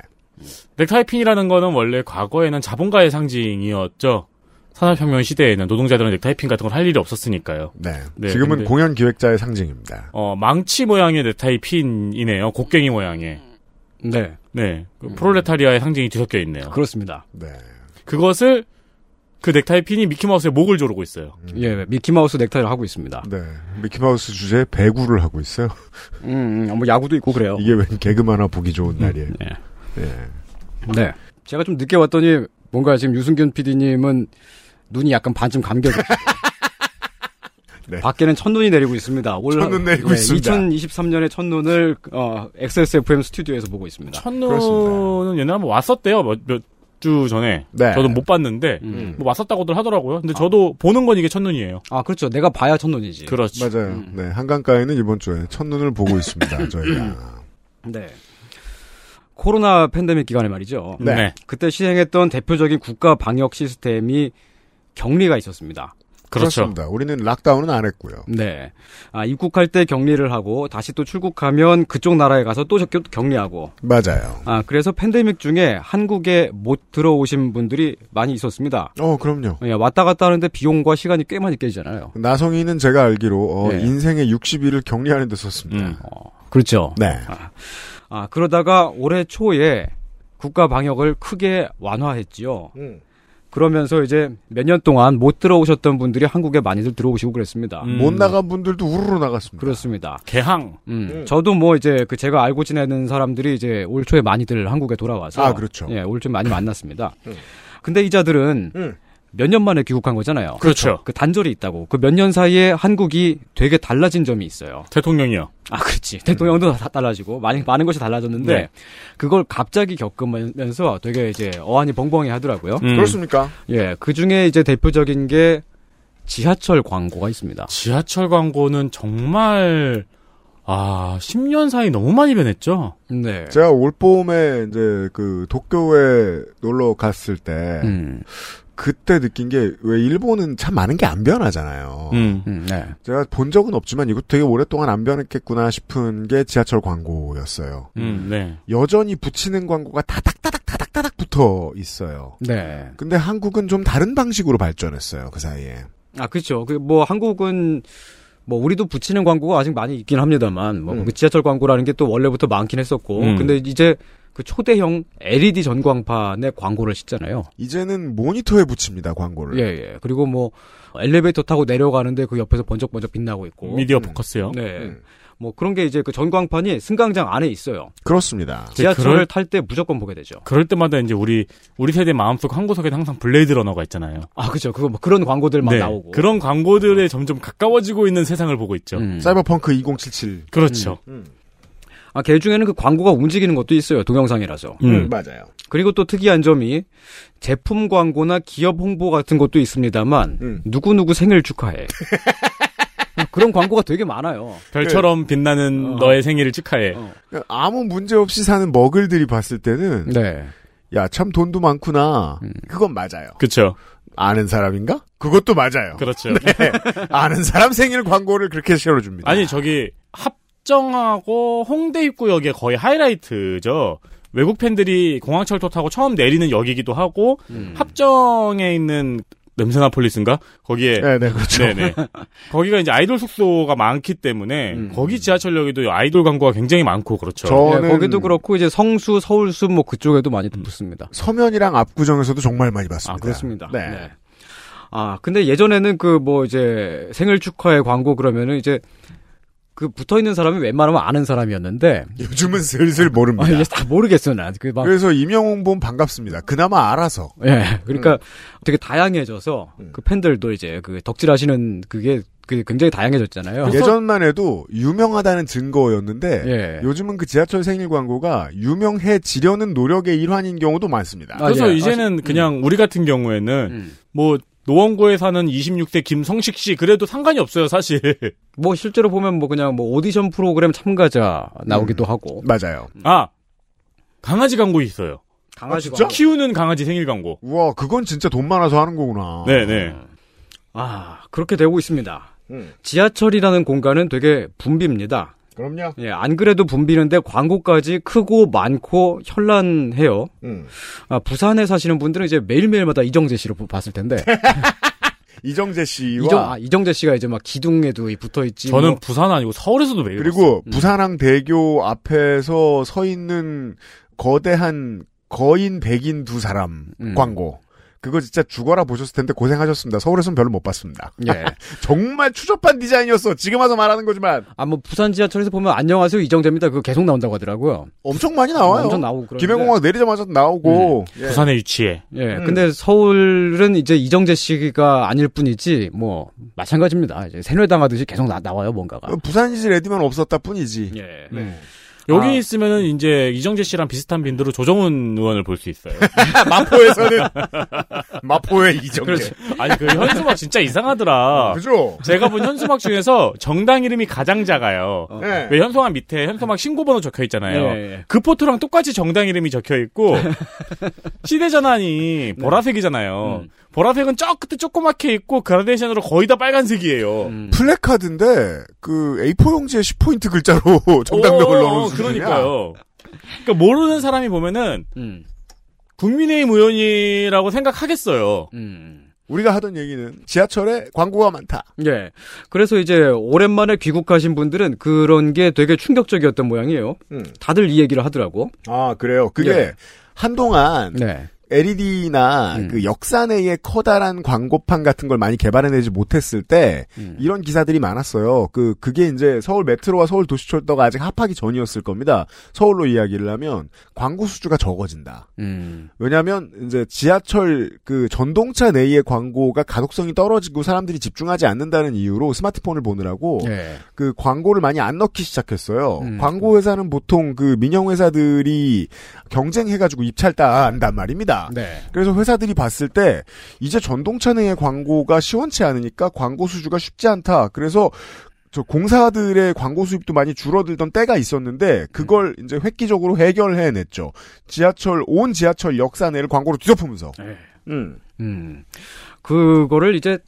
S3: 넥타이 핀이라는 거는 원래 과거에는 자본가의 상징이었죠. 산업혁명 시대에는 노동자들은 넥타이핀 같은 걸 할 일이 없었으니까요.
S2: 네.
S3: 네,
S2: 지금은
S3: 근데-
S2: 공연 기획자의 상징입니다.
S3: 어, 망치 모양의 넥타이핀이네요. 곡괭이 모양의.
S12: 네.
S3: 네. 그 프롤레타리아의 상징이 뒤섞여 있네요.
S12: 그렇습니다.
S2: 네.
S3: 그것을 그 넥타이핀이 미키마우스의 목을 조르고 있어요.
S12: 예, 미키마우스 넥타이를 하고 있습니다.
S2: 네. 미키마우스 주제에 배구를 하고 있어요.
S12: 음, 음, 뭐 야구도 있고 그래요.
S2: 이게 웬 개그마나 보기 좋은 날이에요.
S12: 네.
S2: 예.
S12: 네. 제가 좀 늦게 왔더니 뭔가 지금 유승균 PD님은 눈이 약간 반쯤 감겨.
S2: 네.
S12: 밖에는 첫눈이 내리고 있습니다. 올,
S2: 첫눈 내리고 있습니다.
S12: 2023년의 첫눈을 어, XSFM 스튜디오에서 보고 있습니다.
S3: 첫눈은 옛날에 한번 왔었대요. 몇, 몇 주 전에.
S2: 네.
S3: 저도 못 봤는데,
S12: 음.
S3: 뭐 왔었다고들 하더라고요. 근데 저도 보는 건 이게 첫눈이에요.
S12: 아 그렇죠. 내가 봐야 첫눈이지.
S3: 그렇죠.
S2: 맞아요. 네, 한강가에는 이번 주에 첫눈을 보고 있습니다. 저희가.
S12: 네. 코로나 팬데믹 기간에 말이죠.
S2: 네.
S3: 네.
S12: 그때 시행했던 대표적인 국가 방역 시스템이 격리가 있었습니다.
S3: 그렇죠.
S2: 그렇습니다. 우리는 락다운은 안 했고요.
S12: 네. 아, 입국할 때 격리를 하고 다시 또 출국하면 그쪽 나라에 가서 또 격- 격리하고.
S2: 맞아요.
S12: 아, 그래서 팬데믹 중에 한국에 못 들어오신 분들이 많이 있었습니다.
S2: 어, 그럼요.
S12: 예, 왔다 갔다 하는데 비용과 시간이 꽤 많이 깨지잖아요.
S2: 나성이는 제가 알기로 어,
S12: 네.
S2: 인생의 60일을 격리하는 데 썼습니다.
S3: 음.
S12: 그렇죠.
S2: 네.
S12: 아, 그러다가 올해 초에 국가 방역을 크게 완화했지요. 그러면서 이제 몇 년 동안 못 들어오셨던 분들이 한국에 많이들 들어오시고 그랬습니다.
S3: 음.
S2: 못 나간 분들도 우르르 나갔습니다.
S12: 그렇습니다.
S3: 개항.
S12: 음, 저도 뭐 이제 그 제가 알고 지내는 사람들이 이제 올 초에 많이들 한국에 돌아와서
S2: 아, 그렇죠.
S12: 예, 올 초에 많이 만났습니다.
S2: 음.
S12: 근데 이 자들은
S2: 음.
S12: 몇 년 만에 귀국한 거잖아요.
S3: 그렇죠.
S12: 그 단절이 있다고. 그 몇 년 사이에 한국이 되게 달라진 점이 있어요.
S3: 대통령이요.
S12: 아, 그렇지. 대통령도 다 달라지고 많이 많은 것이 달라졌는데
S3: 네.
S12: 그걸 갑자기 겪으면서 되게 이제 어안이 벙벙해 하더라고요.
S3: 음.
S2: 그렇습니까?
S12: 예, 그 중에 이제 대표적인 게 지하철 광고가 있습니다.
S3: 지하철 광고는 정말, 아, 10년 사이 너무 많이 변했죠?
S12: 네.
S2: 제가 올 봄에 이제 그 도쿄에 놀러 갔을 때
S12: 음,
S2: 그때 느낀 게 왜 일본은 참 많은 게 안 변하잖아요.
S3: 음.
S12: 음, 네.
S2: 제가 본 적은 없지만 이것도 되게 오랫동안 안 변했겠구나 싶은 게 지하철 광고였어요.
S3: 음, 네.
S2: 여전히 붙이는 광고가 다닥다닥 다닥다닥 붙어 있어요.
S12: 네.
S2: 근데 한국은 좀 다른 방식으로 발전했어요. 그 사이에.
S12: 아, 그렇죠. 그 뭐 한국은 뭐 우리도 붙이는 광고가 아직 많이 있긴 합니다만 뭐
S2: 음.
S12: 그 지하철 광고라는 게 또 원래부터 많긴 했었고
S3: 음.
S12: 근데 이제 그 초대형 LED 전광판에 광고를 싣잖아요.
S2: 이제는 모니터에 붙입니다. 광고를.
S12: 예, 예. 그리고 뭐 엘리베이터 타고 내려가는데 그 옆에서 번쩍번쩍 빛나고 있고.
S3: 미디어
S2: 음.
S3: 포커스요.
S12: 네.
S2: 음.
S12: 뭐 그런 게 이제 그 전광판이 승강장 안에 있어요.
S2: 그렇습니다.
S12: 지하철을
S3: 그럴-
S12: 탈때 무조건 보게 되죠.
S3: 그럴 때마다 이제 우리, 우리 세대 마음속 한 구석에 항상 블레이드 러너가 있잖아요.
S12: 아, 그죠. 그거 뭐 그런 광고들만
S3: 네.
S12: 나오고.
S3: 그런 광고들에 점점 가까워지고 있는 세상을 보고 있죠.
S12: 음.
S2: 사이버펑크 2077.
S3: 그렇죠.
S12: 아, 개 중에는 그 광고가 움직이는 것도 있어요. 동영상이라서.
S3: 음.
S2: 맞아요.
S12: 그리고 또 특이한 점이 제품 광고나 기업 홍보 같은 것도 있습니다만
S2: 음.
S12: 누구누구 생일 축하해. 그런 광고가 되게 많아요.
S3: 별처럼 빛나는
S12: 어.
S3: 너의 생일을 축하해.
S12: 어.
S2: 아무 문제 없이 사는 머글들이 봤을 때는
S12: 네.
S2: 야 참 돈도 많구나.
S12: 음.
S2: 그건 맞아요.
S3: 그쵸.
S2: 아는 사람인가? 그것도 맞아요.
S3: 그렇죠.
S2: 네. 아는 사람 생일 광고를 그렇게 실어줍니다.
S3: 아니, 저기, 합 정하고 홍대 입구역의 거의 하이라이트죠. 외국 팬들이 공항철도 타고 처음 내리는 역이기도 하고,
S12: 음.
S3: 합정에 있는 냄새나폴리스인가? 거기에.
S2: 네, 네, 그렇죠.
S3: 네네. 거기가 이제 아이돌 숙소가 많기 때문에,
S12: 음.
S3: 거기 지하철역에도 아이돌 광고가 굉장히 많고, 그렇죠.
S2: 저-
S12: 네,
S2: 저는-
S12: 거기도 그렇고 이제 성수, 서울숲 뭐 그쪽에도 많이 붙습니다.
S2: 서면이랑 압구정에서도 정말 많이 봤습니다.
S12: 아, 그렇습니다.
S2: 네.
S12: 네. 아, 근데 예전에는 그 뭐 이제 생일 축하의 광고 그러면은 이제 그 붙어 있는 사람이 웬만하면 아는 사람이었는데
S2: 요즘은 슬슬 모릅니다.
S12: 아, 이게 다 모르겠어 난. 그 막
S2: 그래서 임영웅 반갑습니다. 그나마 알아서.
S12: 예. 그러니까 되게 다양해져서
S2: 음.
S12: 그 팬들도 이제 그 덕질하시는 그게 그 굉장히 다양해졌잖아요.
S2: 예전만 해도 유명하다는 증거였는데
S12: 예.
S2: 요즘은 그 지하철 생일 광고가 유명해지려는 노력의 일환인 경우도 많습니다.
S12: 아,
S3: 그래서
S12: 예.
S3: 이제는 그냥 우리 같은 경우에는,
S12: 음.
S3: 뭐, 노원구에 사는 26세 김성식 씨, 그래도 상관이 없어요, 사실.
S12: 뭐 실제로 보면 뭐 그냥 뭐 오디션 프로그램 참가자 나오기도
S2: 음.
S12: 하고
S2: 맞아요.
S3: 아, 강아지 광고 있어요.
S12: 강아지
S2: 진짜?
S12: 광고.
S3: 키우는 강아지 생일 광고.
S2: 우와, 그건 진짜 돈 많아서 하는 거구나.
S3: 네네.
S12: 아 그렇게 되고 있습니다.
S2: 음.
S12: 지하철이라는 공간은 되게 붐빕니다.
S2: 그럼요.
S12: 예, 안 그래도 붐비는데 광고까지 크고 많고 현란해요.
S2: 음.
S12: 아, 부산에 사시는 분들은 이제 매일매일마다 이정재 씨를 보- 봤을 텐데.
S2: 이정재 씨와
S12: 이정, 아, 이정재 씨가 이제 막 기둥에도 붙어 있지.
S3: 저는
S12: 뭐.
S3: 부산 아니고 서울에서도 매일
S2: 그리고
S12: 음.
S2: 부산항 대교 앞에서 서 있는 거대한 거인 백인 두 사람
S12: 음.
S2: 광고. 그거 진짜 죽어라 보셨을 텐데 고생하셨습니다. 서울에서는 별로 못 봤습니다.
S12: 예.
S2: 정말 추접한 디자인이었어. 지금 와서 말하는 거지만.
S12: 아, 뭐, 부산 지하철에서 보면 안녕하세요 이정재입니다. 그거 계속 나온다고 하더라고요.
S2: 엄청 많이 나와요.
S12: 엄청 나오고.
S2: 김해공항 내리자마자 나오고. 예.
S3: 부산에 유치해.
S12: 예,
S2: 음.
S12: 근데 서울은 이제 이정재 씨가 아닐 뿐이지, 뭐, 마찬가지입니다. 이제 세뇌당하듯이 계속 나, 나와요, 뭔가가.
S2: 어, 부산이지 레디만 없었다 뿐이지.
S12: 예.
S2: 네.
S3: 여기
S12: 아.
S3: 있으면은 이제 이정재 씨랑 비슷한 빈도로 조정훈 의원을 볼 수 있어요.
S2: 마포에서는 마포의 이정재.
S3: 그렇죠. 아니 그 현수막 진짜 이상하더라.
S2: 그죠?
S3: 제가 본 현수막 중에서 정당 이름이 가장 작아요.
S2: 네.
S3: 왜 현수막 밑에 현수막 신고번호 적혀 있잖아요.
S12: 예, 예.
S3: 그 포토랑 똑같이 정당 이름이 적혀 있고 시대 전환이 보라색이잖아요.
S12: 음.
S3: 보라색은 저 끝에 조그맣게 있고 그라데이션으로 거의 다 빨간색이에요.
S12: 음.
S2: 플래카드인데 그 A4 용지에 10포인트 글자로 정당명을
S3: 오,
S2: 넣어놓은 수준이야.
S3: 그러니까요. 그러니까 모르는 사람이 보면은
S12: 음.
S3: 국민의힘 의원이라고 생각하겠어요.
S12: 음.
S2: 우리가 하던 얘기는 지하철에 광고가 많다.
S12: 예. 그래서 이제 오랜만에 귀국하신 분들은 그런 게 되게 충격적이었던 모양이에요.
S2: 음.
S12: 다들 이 얘기를 하더라고.
S2: 아 그래요. 그게
S12: 예.
S2: 한동안
S12: 네.
S2: LED나
S12: 음.
S2: 그 역사 내에 커다란 광고판 같은 걸 많이 개발해내지 못했을 때
S12: 음.
S2: 이런 기사들이 많았어요. 그 그게 이제 서울 메트로와 서울 도시철도가 아직 합하기 전이었을 겁니다. 서울로 이야기를 하면 광고 수주가 적어진다.
S12: 음.
S2: 왜냐하면 이제 지하철 그 전동차 내의 광고가 가독성이 떨어지고 사람들이 집중하지 않는다는 이유로 스마트폰을 보느라고
S12: 예.
S2: 그 광고를 많이 안 넣기 시작했어요.
S12: 음.
S2: 광고 회사는 보통 그 민영 회사들이 경쟁해가지고 입찰단단 말입니다.
S12: 네.
S2: 그래서 회사들이 봤을 때 이제 전동차 내의 광고가 시원치 않으니까 광고 수주가 쉽지 않다. 그래서 저 공사들의 광고 수입도 많이 줄어들던 때가 있었는데 그걸 이제 획기적으로 해결해냈죠. 지하철 온 지하철 역사 내를 광고로 뒤덮으면서.
S12: 예.
S2: 음.
S12: 음. 그거를 이제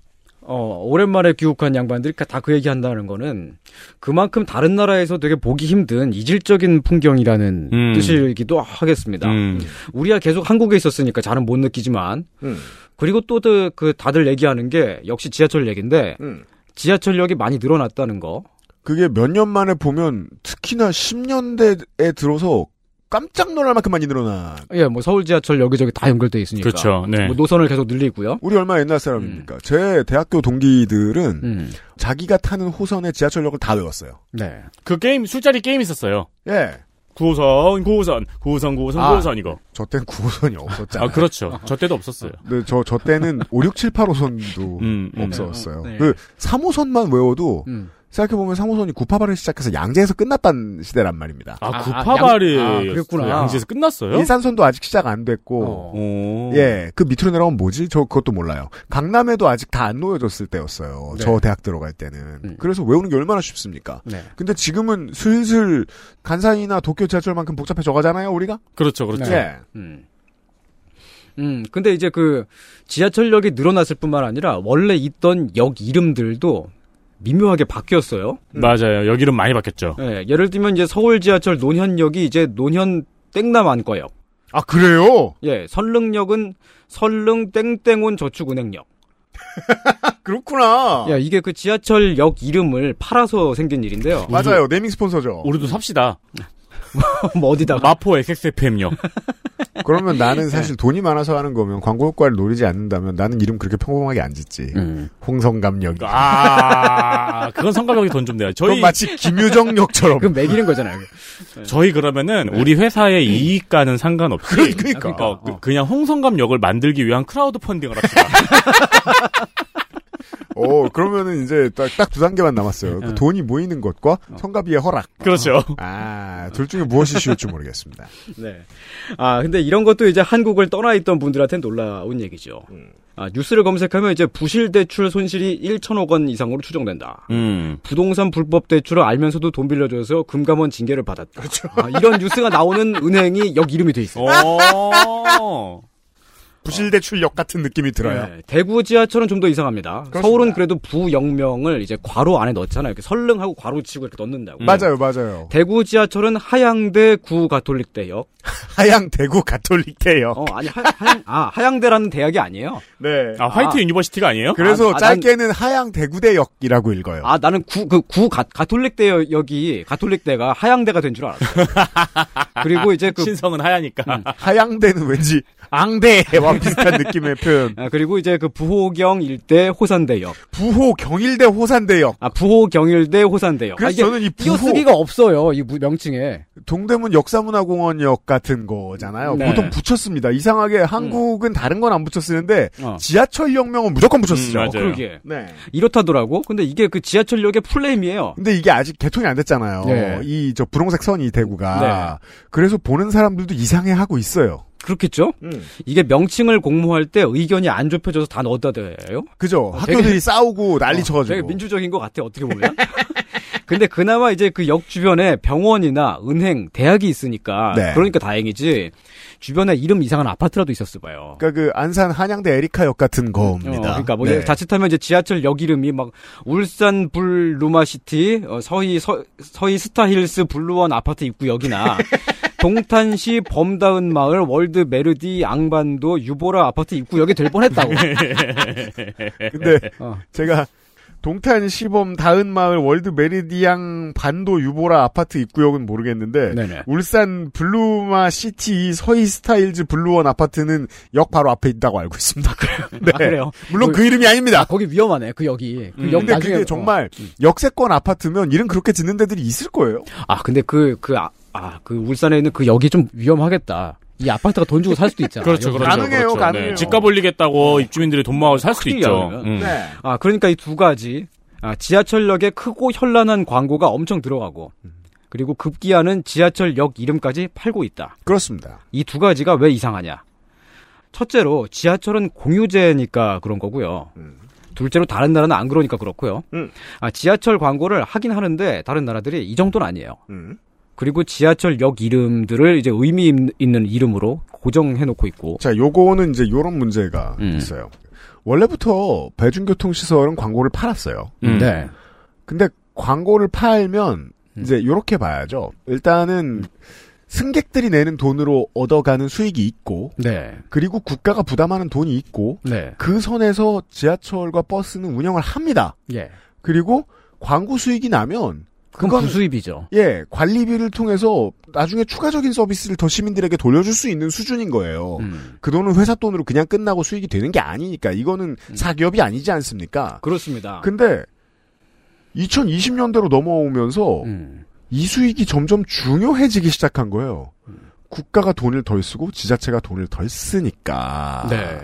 S12: 어, 오랜만에 귀국한 양반들이 다 그 얘기 한다는 거는 그만큼 다른 나라에서 되게 보기 힘든 이질적인 풍경이라는
S3: 음.
S12: 뜻이기도 하겠습니다.
S3: 음.
S12: 우리가 계속 한국에 있었으니까 잘은 못 느끼지만
S2: 음.
S12: 그리고 또 그 다들 얘기하는 게 역시 지하철 얘기인데
S2: 음.
S12: 지하철역이 많이 늘어났다는 거.
S2: 그게 몇 년 만에 보면 특히나 10년대에 들어서 깜짝 놀랄 만큼 많이 늘어나.
S12: 예, 뭐 서울 지하철 여기저기 다 연결돼 있으니까.
S3: 그렇죠. 네.
S12: 뭐 노선을 계속 늘리고요.
S2: 우리 얼마 옛날 사람입니까? 제 대학교 동기들은
S12: 음.
S2: 자기가 타는 호선의 지하철역을 다 외웠어요.
S12: 네.
S3: 그 게임 술자리 게임 있었어요.
S2: 예.
S3: 9호선, 9호선, 9호선, 9호선,
S2: 아.
S3: 9호선 이거.
S2: 저땐 9호선이 없었잖아요.
S3: 아 그렇죠. 저 때도 없었어요.
S2: 네, 저, 저 때는 5, 6, 7, 8호선도
S3: 음, 음.
S2: 없었어요.
S12: 네.
S2: 그 3호선만 외워도
S12: 음.
S2: 생각해보면 3호선이 구파발을 시작해서 양재에서 끝났단 시대란 말입니다.
S3: 아,
S12: 아,
S3: 구파발이
S12: 양- 아, 그랬구나.
S3: 양지에서 끝났어요?
S2: 일산선도 아직 시작 안 됐고
S12: 어.
S3: 오.
S2: 예, 그 밑으로 내려가면 뭐지? 저 그것도 몰라요. 강남에도 아직 다 안 놓여졌을 때였어요.
S12: 네.
S2: 저 대학 들어갈 때는.
S12: 음.
S2: 그래서 외우는 게 얼마나 쉽습니까?
S12: 네.
S2: 근데 지금은 슬슬 간산이나 도쿄 지하철만큼 복잡해져 가잖아요, 우리가?
S3: 그렇죠, 그렇죠.
S2: 예.
S12: 음. 음, 근데 이제 그 지하철역이 늘어났을 뿐만 아니라 원래 있던 역 이름들도 미묘하게 바뀌었어요.
S3: 맞아요. 여기는 많이 바뀌었죠.
S12: 예, 예를 들면 이제 서울 지하철 논현역이 이제 논현 땡남 안과역.
S2: 아, 그래요?
S12: 예, 설릉역은 설릉 땡땡온 저축은행역.
S2: 그렇구나.
S12: 야, 이게 그 지하철역 이름을 팔아서 생긴 일인데요.
S2: 맞아요. 네이밍 스폰서죠.
S3: 우리도 삽시다.
S12: 뭐 어디다가
S3: 마포 XSFM역.
S2: 그러면 나는 사실 돈이 많아서 하는 거면 광고 효과를 노리지 않는다면 나는 이름 그렇게 평범하게 안 짓지.
S12: 음.
S2: 홍성갑역.
S3: 아, 그건 성갑이 돈 좀 내요. 저희
S2: 마치 김유정역처럼.
S12: 그럼 매기는 거잖아요.
S3: 저희 그러면은 우리 회사의 이익과는 상관없이
S2: 그러니까.
S3: 어, 그- 그냥 홍성갑역을 만들기 위한 크라우드 펀딩을 합시다.
S2: 어, 그러면은 이제 딱두 단계만 남았어요. 그 돈이 모이는 것과 성가비의 허락.
S3: 그렇죠.
S2: 아, 둘 중에 무엇이 쉬울지 모르겠습니다.
S12: 네. 아, 근데 이런 것도 이제 한국을 떠나 있던 분들한테는 놀라운 얘기죠. 아, 뉴스를 검색하면 이제 부실 대출 손실이 1천억 원 이상으로 추정된다.
S3: 음.
S12: 부동산 불법 대출을 알면서도 돈 빌려줘서 금감원 징계를 받았다. 아, 이런 뉴스가 나오는 은행이 역 이름이 돼 있어요.
S3: 오.
S2: 부실대출역 같은 느낌이 들어요.
S12: 네, 대구 지하철은 좀 더 이상합니다. 서울은 그래도 부역명을 이제 괄호 안에 넣잖아요. 이렇게 선릉하고 괄호 치고 이렇게 넣는다고.
S2: 맞아요, 맞아요.
S12: 대구 지하철은 하양대 구 가톨릭대역.
S2: 하양 대구 가톨릭대역.
S12: 어, 아니 하, 하양 아 하양대라는 대학이 아니에요.
S2: 네.
S3: 아, White
S12: 아.
S3: University가 아니에요?
S2: 그래서
S12: 아, 아,
S2: 짧게는 하양 대구대역이라고 읽어요.
S12: 아 나는 구 그 구 가톨릭대역이 가톨릭대가 하양대가 된 줄 알았어. 그리고 이제 그
S3: 신성은 하야니까.
S2: 하양대는 왠지 앙대와 거랑 비슷한 느낌의 표현.
S12: 아, 그리고 이제 그 부호경 일대 호산대역.
S2: 부호 경일대 호산대역.
S12: 아, 부호 경일대 호산대역.
S2: 그래서
S12: 아,
S2: 저는 이 부호-
S12: 띄어쓰기가 없어요. 이 무- 명칭에.
S2: 동대문 역사문화공원역 같은 거잖아요.
S12: 네.
S2: 보통 붙였습니다. 이상하게 한국은 다른 건 안 붙여 쓰는데
S12: 어.
S2: 지하철역명은 무조건 붙여 쓰죠.
S3: 음.
S12: 그러게.
S2: 네.
S12: 이렇다더라고. 근데 이게 그 지하철역의 플레임이에요.
S2: 근데 이게 아직 개통이 안 됐잖아요.
S12: 네.
S2: 이저 분홍색 선이 대구가. 그래서 보는 사람들도 이상해 하고 있어요.
S12: 그렇겠죠?
S2: 음.
S12: 이게 명칭을 공모할 때 의견이 안 좁혀져서 다 넣었다 대요.
S2: 그죠?
S12: 어,
S2: 학교들이
S12: 되게-
S2: 싸우고 난리
S12: 어,
S2: 쳐가지고.
S12: 되게 민주적인 것 같아 어떻게 보면. 근데 그나마 이제 그 역 주변에 병원이나 은행, 대학이 있으니까
S2: 네.
S12: 그러니까 다행이지. 주변에 이름 이상한 아파트라도 있었을 봐요.
S2: 그러니까 그 안산 한양대 에리카역 같은 겁니다.
S12: 어, 그러니까 뭐
S2: 네.
S12: 자칫하면 이제 지하철 역 이름이 막 울산 블루마시티, 어, 서희 서, 서희 스타힐스 블루원 아파트 입구역이나 동탄시 범다은 마을 월드 메르디앙 반도 유보라 아파트 입구역이 될 뻔했다고.
S2: 근데
S12: 어.
S2: 제가 동탄 시범 다은 마을 월드 메리디앙 반도 유보라 아파트 입구역은 모르겠는데
S12: 네네.
S2: 울산 블루마 시티 서희 스타힐스 블루원 아파트는 역 바로 앞에 있다고 알고 있습니다. 네.
S12: 아, 그래요?
S2: 물론
S12: 그-
S2: 그 이름이 아닙니다.
S12: 아, 거기 위험하네 그 역이. 그
S3: 음.
S12: 역
S2: 근데
S12: 나중에
S2: 그게
S12: 어.
S2: 정말 역세권 아파트면 이름 그렇게 짓는 데들이 있을 거예요.
S12: 아 근데 그그 아, 아, 그 울산에 있는 그 역이 좀 위험하겠다. 이 아파트가 돈 주고 살 수도 있잖아.
S3: 그렇죠. 그렇죠.
S2: 가능해요,
S3: 그렇죠.
S2: 가능해요.
S3: 집값 올리겠다고 입주민들이 돈 모아서 살 수도 있죠. 음.
S2: 네.
S12: 아 그러니까 이 두 가지 아, 지하철역에 크고 현란한 광고가 엄청 들어가고 그리고 급기야는 지하철역 이름까지 팔고 있다.
S2: 그렇습니다.
S12: 이 두 가지가 왜 이상하냐? 첫째로 지하철은 공유제니까 그런 거고요. 둘째로 다른 나라는 안 그러니까 그렇고요.
S2: 음.
S12: 아, 지하철 광고를 하긴 하는데 다른 나라들이 이 정도는 아니에요.
S2: 음.
S12: 그리고 지하철역 이름들을 이제 의미 있는 이름으로 고정해 놓고 있고.
S2: 자, 요거는 이제 요런 문제가
S12: 음.
S2: 있어요. 원래부터 대중교통 시설은 광고를 팔았어요.
S3: 음.
S12: 네.
S2: 근데 광고를 팔면
S12: 음.
S2: 이제 요렇게 봐야죠. 일단은 승객들이 내는 돈으로 얻어가는 수익이 있고
S12: 네.
S2: 그리고 국가가 부담하는 돈이 있고
S12: 네.
S2: 그 선에서 지하철과 버스는 운영을 합니다.
S12: 예.
S2: 그리고 광고 수익이 나면
S12: 그건 부수입이죠.
S2: 예, 관리비를 통해서 나중에 추가적인 서비스를 더 시민들에게 돌려줄 수 있는 수준인 거예요.
S12: 음.
S2: 그 돈은 회사 돈으로 그냥 끝나고 수익이 되는 게 아니니까 이거는
S12: 음.
S2: 사기업이 아니지 않습니까?
S12: 그렇습니다.
S2: 근데 2020년대로 넘어오면서
S12: 음.
S2: 이 수익이 점점 중요해지기 시작한 거예요. 국가가 돈을 덜 쓰고 지자체가 돈을 덜 쓰니까.
S12: 네.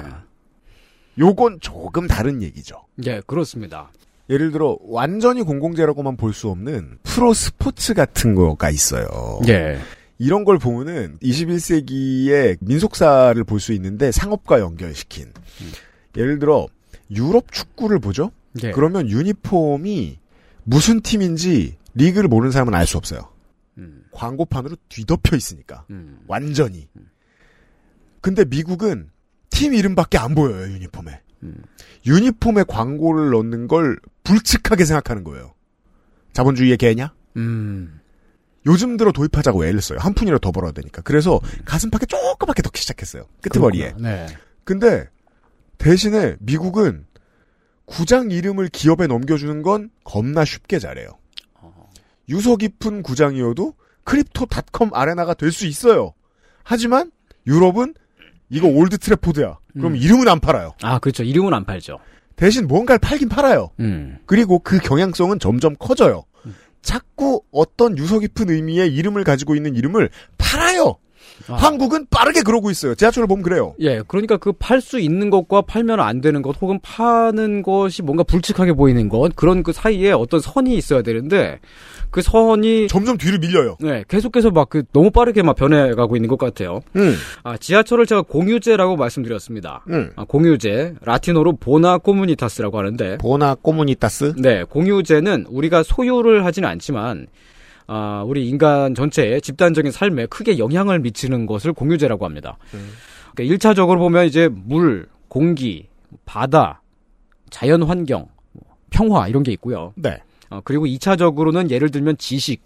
S2: 요건 조금 다른 얘기죠.
S12: 예, 그렇습니다.
S2: 예를 들어 완전히 공공재라고만 볼 수 없는 프로 스포츠 같은 거가 있어요.
S12: 예.
S2: 이런 걸 보면은 21세기의 민속사를 볼 수 있는데 상업과 연결시킨. 예를 들어 유럽 축구를 보죠.
S12: 예.
S2: 그러면 유니폼이 무슨 팀인지 리그를 모르는 사람은 알 수 없어요.
S12: 음.
S2: 광고판으로 뒤덮여 있으니까
S12: 음.
S2: 완전히. 근데 미국은 팀 이름밖에 안 보여요 유니폼에.
S12: 음.
S2: 유니폼에 광고를 넣는 걸 불측하게 생각하는 거예요. 자본주의의 개냐?
S12: 음.
S2: 요즘 들어 도입하자고 애를 써요. 한 푼이라도 더 벌어야 되니까. 그래서 가슴팍에 조그맣게 넣기 시작했어요. 끄트머리에.
S12: 네.
S2: 근데 대신에 미국은 구장 이름을 기업에 넘겨주는 건 겁나 쉽게 잘해요. 유서 깊은 구장이어도 크립토닷컴 아레나가 될 수 있어요. 하지만 유럽은 이거 올드 트래포드야. 그럼
S12: 음.
S2: 이름은 안 팔아요.
S12: 아, 그렇죠. 이름은 안 팔죠.
S2: 대신 뭔가를 팔긴 팔아요.
S12: 음.
S2: 그리고 그 경향성은 점점 커져요. 자꾸 어떤 유서 깊은 의미의 이름을 가지고 있는 이름을 팔아요.
S12: 아.
S2: 한국은 빠르게 그러고 있어요. 지하철을 보면 그래요.
S12: 예, 그러니까 그 팔 수 있는 것과 팔면 안 되는 것, 혹은 파는 것이 뭔가 불측하게 보이는 것, 그런 그 사이에 어떤 선이 있어야 되는데, 그 선이.
S2: 점점 뒤로 밀려요.
S12: 네, 계속해서 막 그 너무 빠르게 막 변해가고 있는 것 같아요.
S2: 음.
S12: 아, 지하철을 제가 공유제라고 말씀드렸습니다.
S2: 음.
S12: 아, 공유제, 라틴어로 보나 코무니타스라고 하는데,
S2: 보나 꼬무니타스?
S12: 네, 공유제는 우리가 소유를 하지는 않지만, 아, 우리 인간 전체의 집단적인 삶에 크게 영향을 미치는 것을 공유제라고 합니다. 그러니까 1차적으로 보면 이제 물, 공기, 바다, 자연 환경, 평화 이런 게 있고요.
S2: 네.
S12: 어, 그리고 2차적으로는 예를 들면 지식.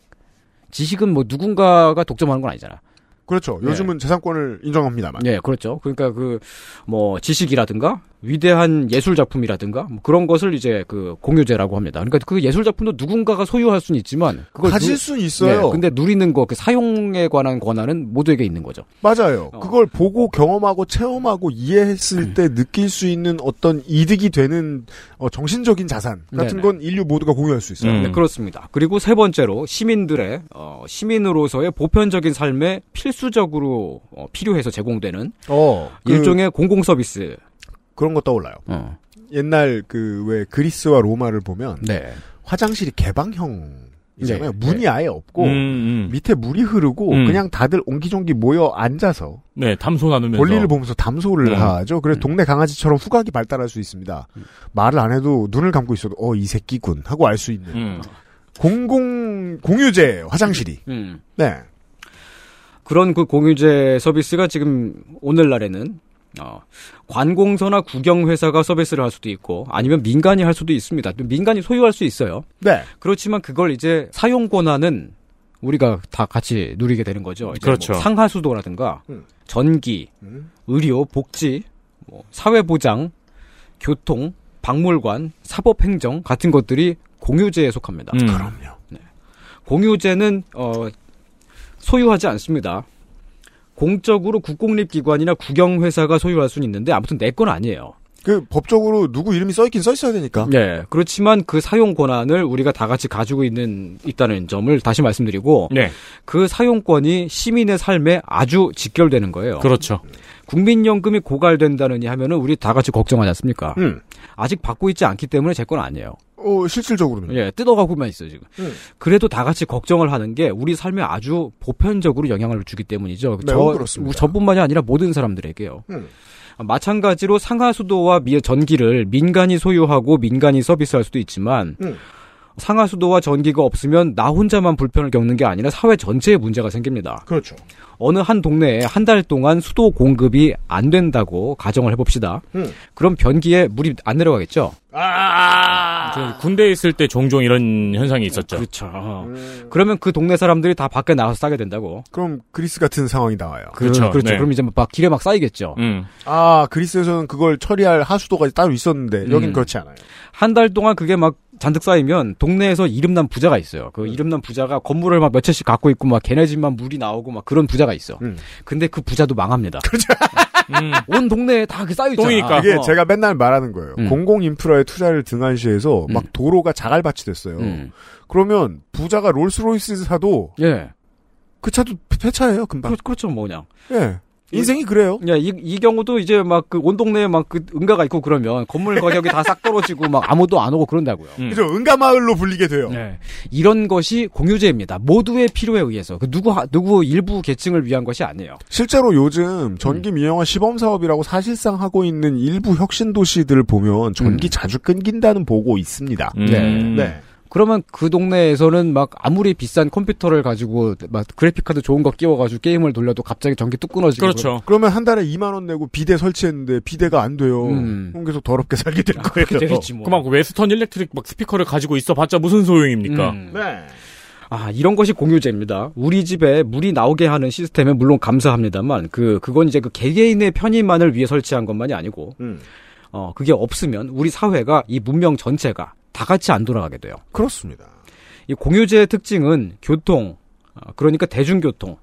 S12: 지식은 뭐 누군가가 독점하는 건 아니잖아.
S2: 그렇죠.
S12: 네.
S2: 요즘은 재산권을 인정합니다만.
S12: 네, 그렇죠. 그러니까 그 뭐 지식이라든가 위대한 예술 작품이라든가 뭐 그런 것을 이제 그 공유제라고 합니다. 그러니까 그 예술 작품도 누군가가 소유할 수는 있지만 그걸
S2: 가질
S12: 누-
S2: 수는 있어요.
S12: 네, 근데 누리는 거, 그 사용에 관한 권한은 모두에게 있는 거죠.
S2: 맞아요.
S12: 어.
S2: 그걸 보고 경험하고 체험하고 이해했을 때 느낄 수 있는 어떤 이득이 되는 어, 정신적인 자산 같은
S12: 네네.
S2: 건 인류 모두가 공유할 수 있어요.
S12: 네, 그렇습니다. 그리고 세 번째로 시민들의 어, 시민으로서의 보편적인 삶에 필수적으로 어, 필요해서 제공되는
S2: 어, 그
S12: 일종의 공공 서비스.
S2: 그런 거 떠올라요.
S12: 어.
S2: 옛날 그 왜 그리스와 로마를 보면
S12: 네.
S2: 화장실이 개방형 이잖아요.
S12: 네,
S2: 문이 아예 없고
S3: 음, 음.
S2: 밑에 물이 흐르고
S3: 음.
S2: 그냥 다들 옹기종기 모여 앉아서
S3: 네, 담소 나누면서.
S2: 볼일을 보면서 담소를
S3: 음.
S2: 하죠. 그래서 동네 강아지처럼 후각이 발달할 수 있습니다. 말을 안 해도 눈을 감고 있어도 어 이 새끼군 하고 알 수 있는
S3: 음.
S2: 공공 공유제 화장실이
S12: 음.
S2: 네
S12: 그런 그 공유제 서비스가 지금 오늘날에는 어, 관공서나 국영회사가 서비스를 할 수도 있고 아니면 민간이 할 수도 있습니다. 민간이 소유할 수 있어요.
S2: 네.
S12: 그렇지만 그걸 이제 사용 권한은 우리가 다 같이 누리게 되는 거죠. 이제
S3: 그렇죠.
S12: 뭐 상하수도라든가
S2: 음.
S12: 전기,
S2: 음.
S12: 의료, 복지, 뭐 사회보장, 교통, 박물관, 사법행정 같은 것들이 공유제에 속합니다.
S3: 음.
S2: 그럼요.
S12: 공유제는 어, 소유하지 않습니다. 공적으로 국공립기관이나 국영회사가 소유할 수는 있는데 아무튼 내 건 아니에요.
S2: 그 법적으로 누구 이름이 써 있긴 써 있어야 되니까.
S12: 네. 그렇지만 그 사용 권한을 우리가 다 같이 가지고 있는 있다는 점을 다시 말씀드리고
S3: 네.
S12: 그 사용권이 시민의 삶에 아주 직결되는 거예요.
S3: 그렇죠.
S12: 국민연금이 고갈된다느니 하면은 우리 다 같이 걱정하지 않습니까?
S2: 음.
S12: 아직 받고 있지 않기 때문에 제 건 아니에요.
S2: 어 실질적으로는.
S12: 예, 뜯어가고만 있어요, 지금.
S2: 음.
S12: 그래도 다 같이 걱정을 하는 게 우리 삶에 아주 보편적으로 영향을 주기 때문이죠.
S2: 매우 그렇습니다.
S12: 저뿐만이 아니라 모든 사람들에게요.
S2: 음.
S12: 마찬가지로 상하수도와 미- 전기를 민간이 소유하고 민간이 서비스할 수도 있지만
S2: 음.
S12: 상하수도와 전기가 없으면 나 혼자만 불편을 겪는 게 아니라 사회 전체에 문제가 생깁니다.
S2: 그렇죠.
S12: 어느 한 동네에 한 달 동안 수도 공급이 안 된다고 가정을 해봅시다.
S2: 음.
S12: 그럼 변기에 물이 안 내려가겠죠?
S2: 아.
S3: 저 군대에 있을 때 종종 이런 현상이 있었죠.
S12: 그렇죠. 그러면 그 동네 사람들이 다 밖에 나가서 싸게 된다고.
S2: 그럼 그리스 같은 상황이 나와요.
S3: 그렇죠.
S12: 그렇죠.
S3: 네.
S12: 그럼 이제 막 길에 막 쌓이겠죠.
S3: 음.
S2: 아 그리스에서는 그걸 처리할 하수도가 따로 있었는데 여긴
S12: 음.
S2: 그렇지 않아요.
S12: 한 달 동안 그게 막 잔뜩 쌓이면 동네에서 이름난 부자가 있어요. 그 이름난 부자가 건물을 막 몇 채씩 갖고 있고 막 걔네 집만 물이 나오고 막 그런 부자가 있어.
S2: 음.
S12: 근데 그 부자도 망합니다.
S3: 음.
S12: 온 동네에 다 그 쌓여 있잖아.
S3: 똥이니까.
S2: 이게
S12: 어.
S2: 제가 맨날 말하는 거예요.
S12: 음.
S2: 공공 인프라에 투자를 등한시해서 막
S12: 음.
S2: 도로가 자갈밭이 됐어요.
S12: 음.
S2: 그러면 부자가 롤스로이스 사도
S12: 예.
S2: 그 차도 폐차예요 금방.
S12: 그, 그렇죠, 뭐 그냥.
S2: 예. 인생이 그래요.
S12: 야, 이, 이 경우도 이제 막 그 온 동네에 막 그 응가가 있고 그러면 건물 가격이 다 싹 떨어지고 막 아무도 안 오고 그런다고요.
S3: 음.
S2: 그죠? 응가 마을로 불리게 돼요.
S12: 네. 이런 것이 공유제입니다. 모두의 필요에 의해서 그 누구 하- 누구 일부 계층을 위한 것이 아니에요.
S2: 실제로 요즘 전기 민영화 시범 사업이라고 사실상 하고 있는 일부 혁신 도시들을 보면 전기
S12: 음.
S2: 자주 끊긴다는 보고 있습니다.
S3: 음.
S12: 네.
S2: 네.
S12: 그러면 그 동네에서는 막 아무리 비싼 컴퓨터를 가지고 막 그래픽 카드 좋은 거 끼워가지고 게임을 돌려도 갑자기 전기 뚝 끊어지고
S3: 그렇죠.
S2: 그러면 한 달에 2만 원 내고 비데 설치했는데 비데가 안 돼요.
S12: 음.
S2: 그럼 계속 더럽게 살게 될 거예요.
S12: 그렇게 되겠지 뭐.
S3: 그 막 웨스턴 일렉트릭 막 스피커를 가지고 있어봤자 무슨 소용입니까?
S12: 음.
S2: 네.
S12: 아, 이런 것이 공유제입니다. 우리 집에 물이 나오게 하는 시스템에 물론 감사합니다만, 그, 그건 이제 그 개개인의 편의만을 위해 설치한 것만이 아니고,
S2: 음.
S12: 어, 그게 없으면 우리 사회가 이 문명 전체가 다 같이 안 돌아가게 돼요.
S2: 그렇습니다.
S12: 이 공유제의 특징은 교통, 어, 그러니까 대중교통,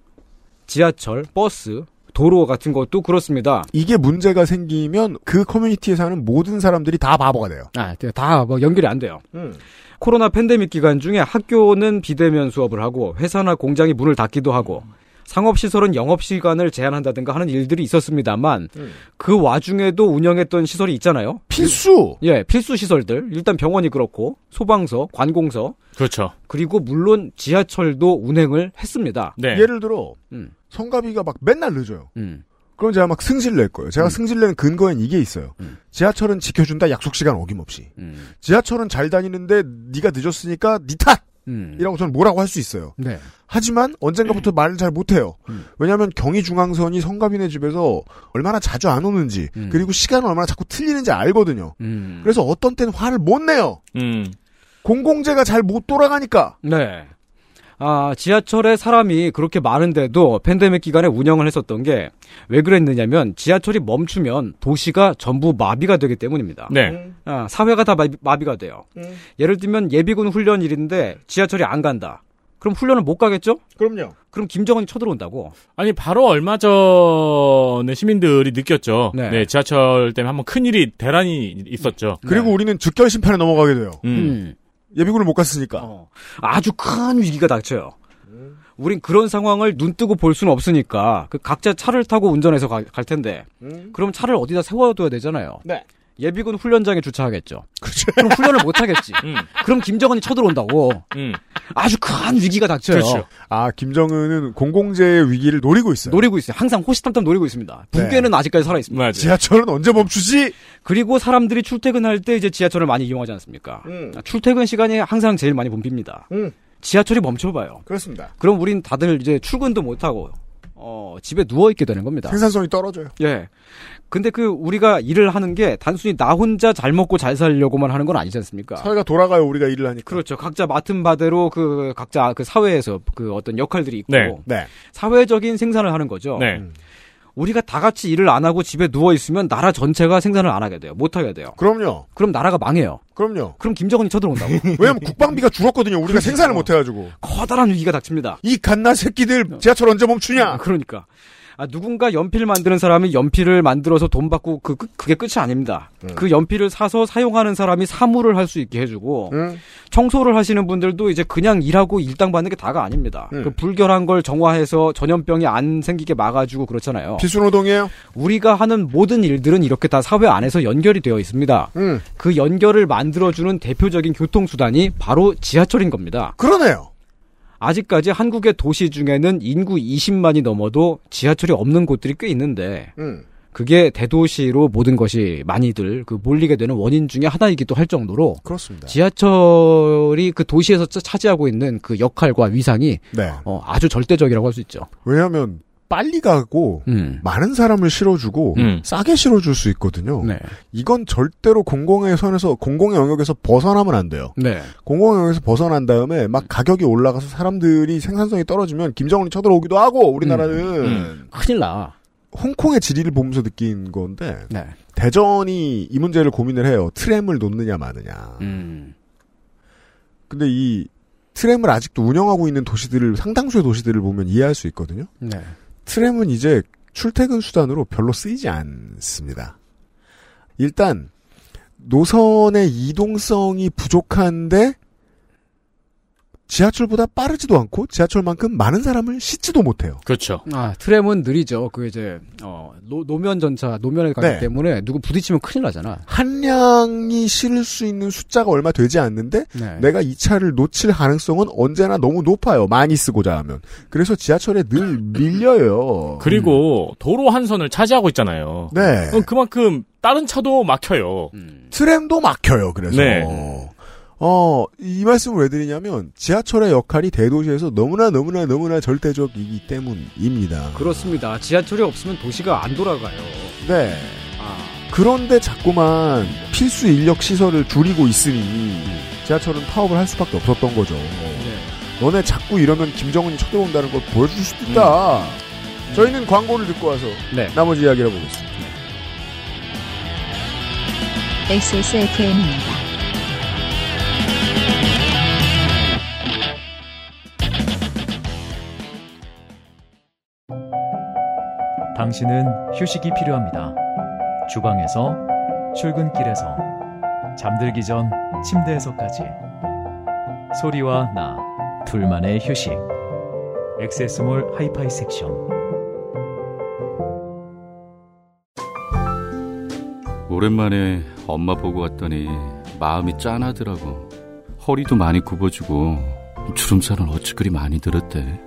S12: 지하철, 버스, 도로 같은 것도 그렇습니다.
S2: 이게 문제가 생기면 그 커뮤니티에 사는 모든 사람들이 다 바보가 돼요.
S12: 아, 다 뭐 연결이 안 돼요.
S2: 음.
S12: 코로나 팬데믹 기간 중에 학교는 비대면 수업을 하고 회사나 공장이 문을 닫기도 하고 상업시설은 영업시간을 제한한다든가 하는 일들이 있었습니다만
S2: 음.
S12: 그 와중에도 운영했던 시설이 있잖아요.
S2: 필수.
S12: 예, 필수 시설들. 일단 병원이 그렇고 소방서, 관공서
S3: 그렇죠.
S12: 그리고 물론 지하철도 운행을 했습니다.
S3: 네.
S2: 예를 들어
S12: 음.
S2: 성가비가 막 맨날 늦어요.
S12: 음.
S2: 그럼 제가 막 승질 낼 거예요. 제가
S12: 음.
S2: 승질 내는 근거엔 이게 있어요.
S12: 음.
S2: 지하철은 지켜준다 약속 시간 어김없이.
S12: 음.
S2: 지하철은 잘 다니는데 네가 늦었으니까 네 탓.
S12: 음.
S2: 이라고 저는 뭐라고 할 수 있어요.
S12: 네.
S2: 하지만 언젠가부터 말을 잘 못해요.
S12: 음.
S2: 왜냐하면 경의중앙선이 성가비네 집에서 얼마나 자주 안 오는지
S12: 음.
S2: 그리고 시간을 얼마나 자꾸 틀리는지 알거든요.
S12: 음.
S2: 그래서 어떤 때는 화를 못 내요.
S3: 음.
S2: 공공재가 잘 못 돌아가니까.
S12: 네. 아, 지하철에 사람이 그렇게 많은데도 팬데믹 기간에 운영을 했었던 게 왜 그랬느냐면 지하철이 멈추면 도시가 전부 마비가 되기 때문입니다.
S3: 네.
S12: 아, 사회가 다 마비, 가 돼요. 예를 들면 예비군 훈련일인데 지하철이 안 간다. 그럼 훈련을 못 가겠죠?
S2: 그럼요.
S12: 그럼 김정은이 쳐들어온다고.
S3: 아니 바로 얼마 전에 시민들이 느꼈죠.
S12: 네.
S3: 네, 지하철 때문에 한번 큰 일이 대란이 있었죠.
S2: 그리고 우리는 즉결 심판에 넘어가게 돼요.
S3: 음.
S2: 예비군을 못 갔으니까.
S12: 어, 아주 큰 위기가 닥쳐요. 우린 그런 상황을 눈 뜨고 볼 수는 없으니까 그 각자 차를 타고 운전해서 가- 갈 텐데 그럼 차를 어디다 세워둬야 되잖아요.
S2: 네.
S12: 예비군 훈련장에 주차하겠죠.
S2: 그렇죠.
S12: 그럼 훈련을 못 하겠지.
S3: 음.
S12: 그럼 김정은이 쳐들어온다고.
S3: 음.
S12: 아주 큰 위기가 닥쳐요.
S3: 그렇죠.
S2: 아, 김정은은 공공재의 위기를 노리고 있어요.
S12: 노리고 있어요. 항상 호시탐탐 노리고 있습니다. 붕괴는 아직까지 살아 있습니다.
S3: 맞아요.
S2: 지하철은 언제 멈추지?
S12: 그리고 사람들이 출퇴근할 때 이제 지하철을 많이 이용하지 않습니까?
S2: 음.
S12: 출퇴근 시간이 항상 제일 많이 붐빕니다.
S2: 음.
S12: 지하철이 멈춰봐요.
S2: 그렇습니다.
S12: 그럼 우린 다들 이제 출근도 못하고 어, 집에 누워 있게 되는 겁니다.
S2: 생산성이 떨어져요.
S12: 예. 근데 그 우리가 일을 하는 게 단순히 나 혼자 잘 먹고 잘 살려고만 하는 건 아니지 않습니까?
S2: 사회가 돌아가요, 우리가 일을 하니까.
S12: 그렇죠. 각자 맡은 바대로 그 각자 그 사회에서 그 어떤 역할들이 있고
S3: 네.
S2: 네.
S12: 사회적인 생산을 하는 거죠.
S3: 네.
S12: 우리가 다 같이 일을 안 하고 집에 누워 있으면 나라 전체가 생산을 안 하게 돼요. 못 하게 돼요.
S2: 그럼요.
S12: 그럼 나라가 망해요.
S2: 그럼요.
S12: 그럼 김정은이 쳐들어온다고.
S2: 왜냐면 국방비가 줄었거든요. 우리가 생산을 못 해가지고.
S12: 커다란 위기가 닥칩니다.
S2: 이 갓나 새끼들 지하철 언제 멈추냐?
S12: 아, 그러니까. 아, 누군가 연필 만드는 사람이 연필을 만들어서 돈 받고 그, 그- 그게 끝이 아닙니다. 그 연필을 사서 사용하는 사람이 사무를 할수 있게 해주고
S2: 응?
S12: 청소를 하시는 분들도 이제 그냥 일하고 일당 받는 게 다가 아닙니다.
S2: 음.
S12: 그 불결한 걸 정화해서 전염병이 안 생기게 막아주고 그렇잖아요.
S2: 필수노동이에요?
S12: 우리가 하는 모든 일들은 이렇게 다 사회 안에서 연결이 되어 있습니다.
S2: 응.
S12: 그 연결을 만들어주는 대표적인 교통수단이 바로 지하철인 겁니다.
S2: 그러네요.
S12: 아직까지 한국의 도시 중에는 인구 20만이 넘어도 지하철이 없는 곳들이 꽤 있는데
S2: 응.
S12: 그게 대도시로 모든 것이 많이들 그 몰리게 되는 원인 중에 하나이기도 할 정도로
S2: 그렇습니다.
S12: 지하철이 그 도시에서 차- 차지하고 있는 그 역할과 위상이
S2: 네.
S12: 어, 아주 절대적이라고 할 수 있죠.
S2: 왜냐하면 빨리 가고
S12: 음.
S2: 많은 사람을 실어주고
S3: 음.
S2: 싸게 실어줄 수 있거든요.
S12: 네.
S2: 이건 절대로 공공의 선에서 공공의 영역에서 벗어나면 안 돼요.
S12: 네.
S2: 공공의 영역에서 벗어난 다음에 막 가격이 올라가서 사람들이 생산성이 떨어지면 김정은이 쳐들어오기도 하고 우리나라는
S3: 음.
S12: 큰일 나.
S2: 홍콩의 지리를 보면서 느낀 건데
S12: 네.
S2: 대전이 이 문제를 고민을 해요. 트램을 놓느냐 마느냐.
S12: 음.
S2: 근데 이 트램을 아직도 운영하고 있는 도시들을 상당수의 도시들을 보면 이해할 수 있거든요.
S12: 네.
S2: 트램은 이제 출퇴근 수단으로 별로 쓰이지 않습니다. 일단 노선의 이동성이 부족한데 지하철보다 빠르지도 않고 지하철만큼 많은 사람을 싣지도 못해요.
S3: 그렇죠.
S12: 아, 트램은 느리죠. 그 이제 어, 노, 노면 전차 노면에 가기
S2: 네.
S12: 때문에 누구 부딪히면 큰일 나잖아.
S2: 한 량이 실을 수 있는 숫자가 얼마 되지 않는데
S12: 네.
S2: 내가 이 차를 놓칠 가능성은 언제나 너무 높아요. 많이 쓰고자 하면. 그래서 지하철에 늘 밀려요.
S3: 그리고 도로 한 선을 차지하고 있잖아요.
S2: 네.
S3: 그럼 그만큼 다른 차도 막혀요.
S2: 트램도 막혀요. 그래서
S3: 네.
S2: 어, 이 말씀을 왜 드리냐면 지하철의 역할이 대도시에서 너무나 너무나 너무나 절대적이기 때문입니다.
S12: 그렇습니다. 지하철이 없으면 도시가 안 돌아가요.
S2: 네.
S12: 아,
S2: 그런데 자꾸만 필수 인력 시설을 줄이고 있으니 지하철은 파업을 할 수밖에 없었던 거죠.
S12: 네.
S2: 너네 자꾸 이러면 김정은이 쳐들어온다는 걸 보여줄 수도 있다. 저희는 광고를 듣고 와서
S12: 네.
S2: 나머지 이야기를 해보겠습니다.
S1: XSFM입니다.
S6: 당신은 휴식이 필요합니다. 주방에서, 출근길에서, 잠들기 전 침대에서까지. 소리와 나, 둘만의 휴식. 엑세스몰 하이파이 섹션.
S13: 오랜만에 엄마 보고 왔더니 마음이 짠하더라고. 허리도 많이 굽어지고 주름살은 어찌 그리 많이 들었대.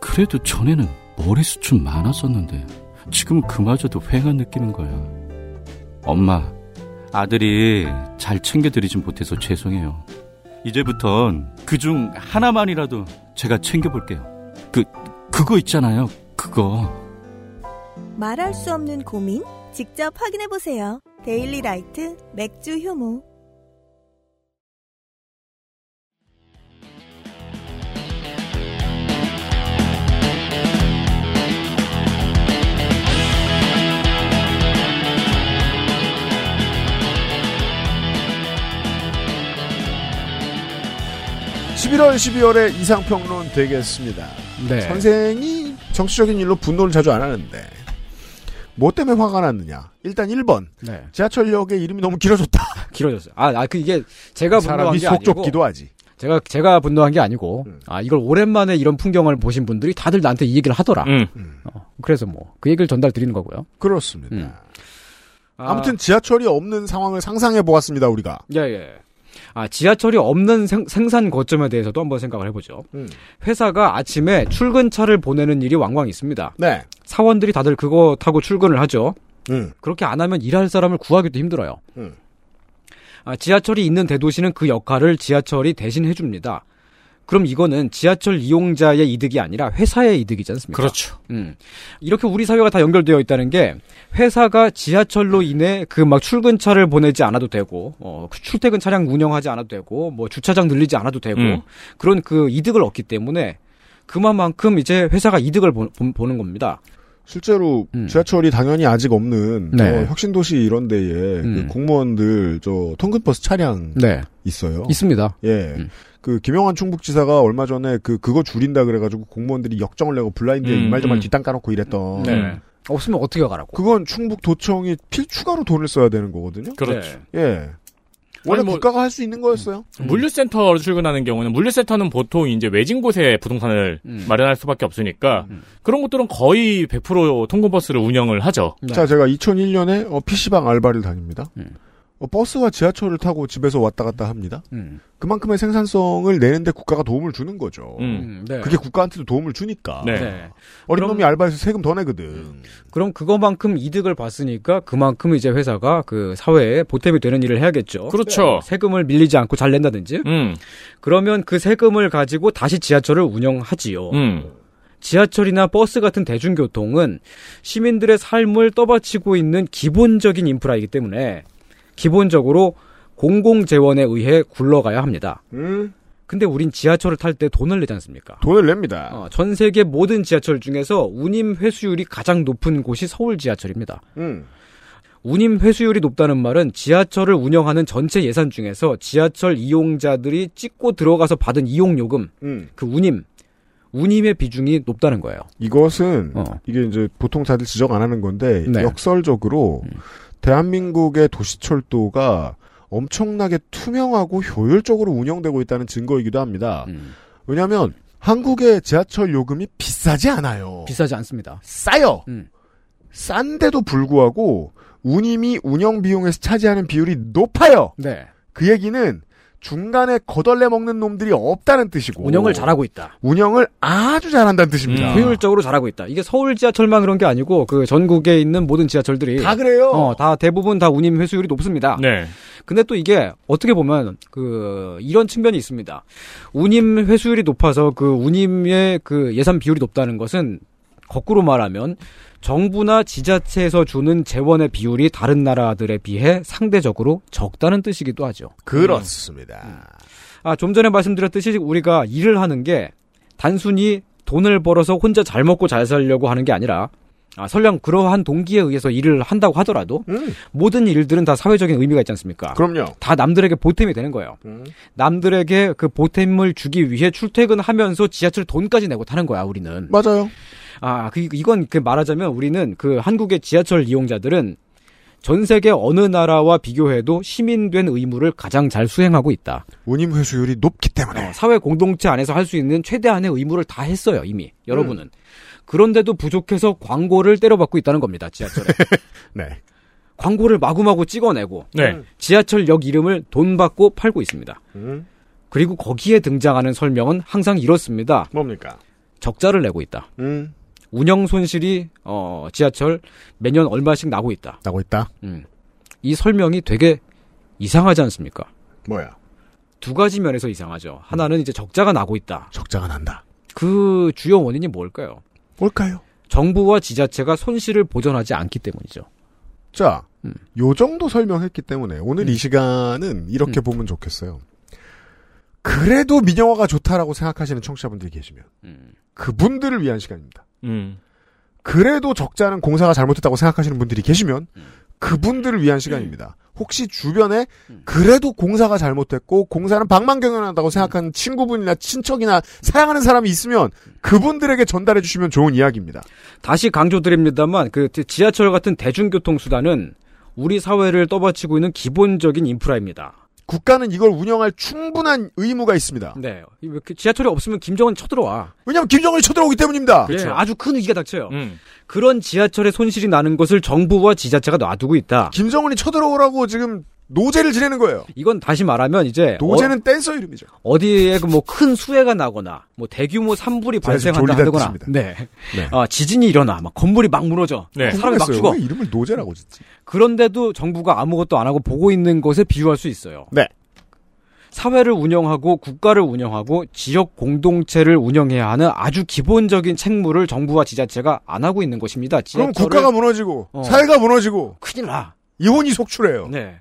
S13: 그래도 전에는 머리숱 좀 많았었는데 지금은 그마저도 휑한 느끼는 거야. 엄마, 아들이 잘 챙겨드리진 못해서 죄송해요. 이제부턴 그중 하나만이라도 제가 챙겨볼게요. 그, 그거 있잖아요. 그거.
S10: 말할 수 없는 고민? 직접 확인해보세요. 데일리 라이트 맥주 효모.
S2: 11월, 12월에 이상평론 되겠습니다.
S12: 네.
S2: 선생이 정치적인 일로 분노를 자주 안 하는데 뭐 때문에 화가 났느냐? 일단 1번
S12: 네.
S2: 지하철역의 이름이 너무 길어졌다.
S12: 길어졌어요. 아, 아, 그 이게 제가 분노한
S2: 사람이 게속
S12: 아니고
S2: 좁기도 하지.
S12: 제가 제가 분노한 게 아니고 아 이걸 오랜만에 이런 풍경을 보신 분들이 다들 나한테 이 얘기를 하더라.
S3: 음.
S12: 어, 그래서 뭐 그 얘기를 전달 드리는 거고요.
S2: 그렇습니다.
S12: 음.
S2: 아무튼 지하철이 없는 상황을 상상해 보았습니다. 우리가.
S12: 예, 예. 아, 지하철이 없는 생, 산 거점에 대해서도 한번 생각을 해보죠.
S2: 음.
S12: 회사가 아침에 출근차를 보내는 일이 왕왕 있습니다.
S2: 네.
S12: 사원들이 다들 그거 타고 출근을 하죠.
S2: 음.
S12: 그렇게 안 하면 일할 사람을 구하기도 힘들어요.
S2: 음.
S12: 아, 지하철이 있는 대도시는 그 역할을 지하철이 대신 해줍니다. 그럼 이거는 지하철 이용자의 이득이 아니라 회사의 이득이지 않습니까?
S3: 그렇죠.
S12: 음. 이렇게 우리 사회가 다 연결되어 있다는 게 회사가 지하철로 인해 그 막 출근차를 보내지 않아도 되고 어, 그 출퇴근 차량 운영하지 않아도 되고 뭐 주차장 늘리지 않아도 되고
S3: 음.
S12: 그런 그 이득을 얻기 때문에 그만큼 이제 회사가 이득을 보, 는 겁니다.
S2: 실제로 지하철이 당연히 아직 없는
S12: 네.
S2: 어, 혁신도시 이런 데에
S12: 음.
S2: 그 공무원들 저 통근버스 차량
S12: 네.
S2: 있어요.
S12: 있습니다.
S2: 예. 그 김영환 충북지사가 얼마 전에 그 그거 줄인다 그래가지고 공무원들이 역정을 내고 블라인드에
S12: 음,
S2: 이말저말
S12: 음.
S2: 뒷땅 까놓고 이랬던.
S12: 네. 없으면 어떻게 가라고?
S2: 그건 충북도청이 필 추가로 돈을 써야 되는 거거든요.
S3: 그렇죠.
S2: 예. 원래
S3: 뭐-
S2: 국가가 할 수 있는 거였어요.
S3: 물류센터로 출근하는 경우는 물류센터는 보통 이제 외진 곳에 부동산을
S2: 음.
S3: 마련할 수밖에 없으니까 그런 것들은 거의 100% 통근버스를 운영을 하죠.
S2: 자, 제가 2001년에 어, PC방 알바를 다닙니다.
S12: 음.
S2: 어, 버스와 지하철을 타고 집에서 왔다 갔다 합니다.
S12: 음.
S2: 그만큼의 생산성을 내는데 국가가 도움을 주는 거죠.
S12: 음, 네.
S2: 그게 국가한테도 도움을 주니까.
S12: 네. 네.
S2: 어린 놈이 알바해서 세금 더 내거든.
S12: 그럼 그거만큼 이득을 봤으니까 그만큼 이제 회사가 그 사회에 보탬이 되는 일을 해야겠죠.
S3: 그렇죠.
S12: 네. 세금을 밀리지 않고 잘 낸다든지.
S3: 음.
S12: 그러면 그 세금을 가지고 다시 지하철을 운영하지요.
S3: 음.
S12: 지하철이나 버스 같은 대중교통은 시민들의 삶을 떠받치고 있는 기본적인 인프라이기 때문에 기본적으로 공공 재원에 의해 굴러가야 합니다.
S2: 음.
S12: 근데 우린 지하철을 탈 때 돈을 내지 않습니까?
S2: 돈을 냅니다.
S12: 어, 전 세계 모든 지하철 중에서 운임 회수율이 가장 높은 곳이 서울 지하철입니다.
S2: 음.
S12: 운임 회수율이 높다는 말은 지하철을 운영하는 전체 예산 중에서 지하철 이용자들이 찍고 들어가서 받은 이용 요금,
S2: 음.
S12: 그 운임, 운임의 비중이 높다는 거예요.
S2: 이것은
S12: 어.
S2: 이게 이제 보통 다들 지적 안 하는 건데
S12: 네.
S2: 역설적으로 대한민국의 도시철도가 엄청나게 투명하고 효율적으로 운영되고 있다는 증거이기도 합니다.
S12: 음.
S2: 왜냐하면 한국의 지하철 요금이 비싸지 않아요.
S12: 비싸지 않습니다.
S2: 싸요.
S12: 음.
S2: 싼데도 불구하고 운임이 운영 비용에서 차지하는 비율이 높아요.
S12: 네.
S2: 그 얘기는 중간에 거덜내 먹는 놈들이 없다는 뜻이고
S12: 운영을 잘하고 있다.
S2: 운영을 아주 잘한다는 뜻입니다.
S12: 효율적으로 잘하고 있다. 이게 서울 지하철만 그런 게 아니고 그 전국에 있는 모든 지하철들이
S2: 다 그래요.
S12: 어, 다 대부분 다 운임 회수율이 높습니다.
S3: 네.
S12: 근데 또 이게 어떻게 보면 그 이런 측면이 있습니다. 운임 회수율이 높아서 그 운임의 그 예산 비율이 높다는 것은 거꾸로 말하면 정부나 지자체에서 주는 재원의 비율이 다른 나라들에 비해 상대적으로 적다는 뜻이기도 하죠.
S2: 그렇습니다.
S12: 아, 좀 전에 말씀드렸듯이 우리가 일을 하는 게 단순히 돈을 벌어서 혼자 잘 먹고 잘 살려고 하는 게 아니라 아, 설령 그러한 동기에 의해서 일을 한다고 하더라도 모든 일들은 다 사회적인 의미가 있지 않습니까?
S2: 그럼요.
S12: 다 남들에게 보탬이 되는 거예요. 남들에게 그 보탬을 주기 위해 출퇴근하면서 지하철 돈까지 내고 타는 거야, 우리는.
S2: 맞아요.
S12: 아, 그, 이건 그 말하자면 우리는 그 한국의 지하철 이용자들은 전 세계 어느 나라와 비교해도 시민된 의무를 가장 잘 수행하고 있다.
S2: 운임 회수율이 높기 때문에.
S12: 어, 사회 공동체 안에서 할 수 있는 최대한의 의무를 다 했어요, 이미. 여러분은. 그런데도 부족해서 광고를 때려받고 있다는 겁니다, 지하철에.
S2: 네.
S12: 광고를 마구마구 찍어내고
S3: 네.
S12: 지하철역 이름을 돈 받고 팔고 있습니다.
S2: 음.
S12: 그리고 거기에 등장하는 설명은 항상 이렇습니다.
S2: 뭡니까?
S12: 적자를 내고 있다.
S2: 음.
S12: 운영 손실이 어, 지하철 매년 얼마씩 나고 있다.
S2: 나고 있다.
S12: 음. 이 설명이 되게 이상하지 않습니까?
S2: 뭐야?
S12: 두 가지 면에서 이상하죠. 하나는 이제 적자가 나고 있다.
S2: 적자가 난다.
S12: 그 주요 원인이 뭘까요?
S2: 뭘까요?
S12: 정부와 지자체가 손실을 보전하지 않기 때문이죠.
S2: 자,
S12: 음.
S2: 요 정도 설명했기 때문에 오늘 이 시간은 이렇게 보면 좋겠어요. 그래도 민영화가 좋다라고 생각하시는 청취자분들이 계시면
S12: 음.
S2: 그분들을 위한 시간입니다.
S3: 음.
S2: 그래도 적자는 공사가 잘못했다고 생각하시는 분들이 계시면 그분들을 위한 시간입니다. 혹시 주변에 그래도 공사가 잘못됐고 공사는 방망경연하다고 생각하는 친구분이나 친척이나 사랑하는 사람이 있으면 그분들에게 전달해 주시면 좋은 이야기입니다.
S12: 다시 강조드립니다만 그 지하철 같은 대중교통 수단은 우리 사회를 떠받치고 있는 기본적인 인프라입니다.
S2: 국가는 이걸 운영할 충분한 의무가 있습니다.
S12: 네. 이렇게 지하철이 없으면 김정은 쳐들어와.
S2: 왜냐하면 김정은이 쳐들어오기 때문입니다.
S12: 예, 아주 큰 위기가 닥쳐요.
S3: 음.
S12: 그런 지하철의 손실이 나는 것을 정부와 지자체가 놔두고 있다.
S2: 김정은이 쳐들어오라고 지금 노제를 지내는 거예요.
S12: 이건 다시 말하면 이제
S2: 노제는
S12: 어,
S2: 댄서 이름이죠.
S12: 어디에 그뭐큰 수해가 나거나 뭐 대규모 산불이 발생한다 하거나. 네.
S2: 네.
S12: 아, 지진이 일어나 막 건물이 막 무너져
S3: 네.
S12: 사람이 막. 죽어
S2: 왜 이름을 노제라고 짓지?
S12: 그런데도 정부가 아무것도 안 하고 보고 있는 것에 비유할 수 있어요.
S2: 네.
S12: 사회를 운영하고 국가를 운영하고 지역 공동체를 운영해야 하는 아주 기본적인 책무를 정부와 지자체가 안 하고 있는 것입니다.
S2: 그럼
S12: 지하철을-
S2: 국가가 무너지고
S12: 어.
S2: 사회가 무너지고
S12: 큰일 나.
S2: 이혼이 속출해요.
S12: 네.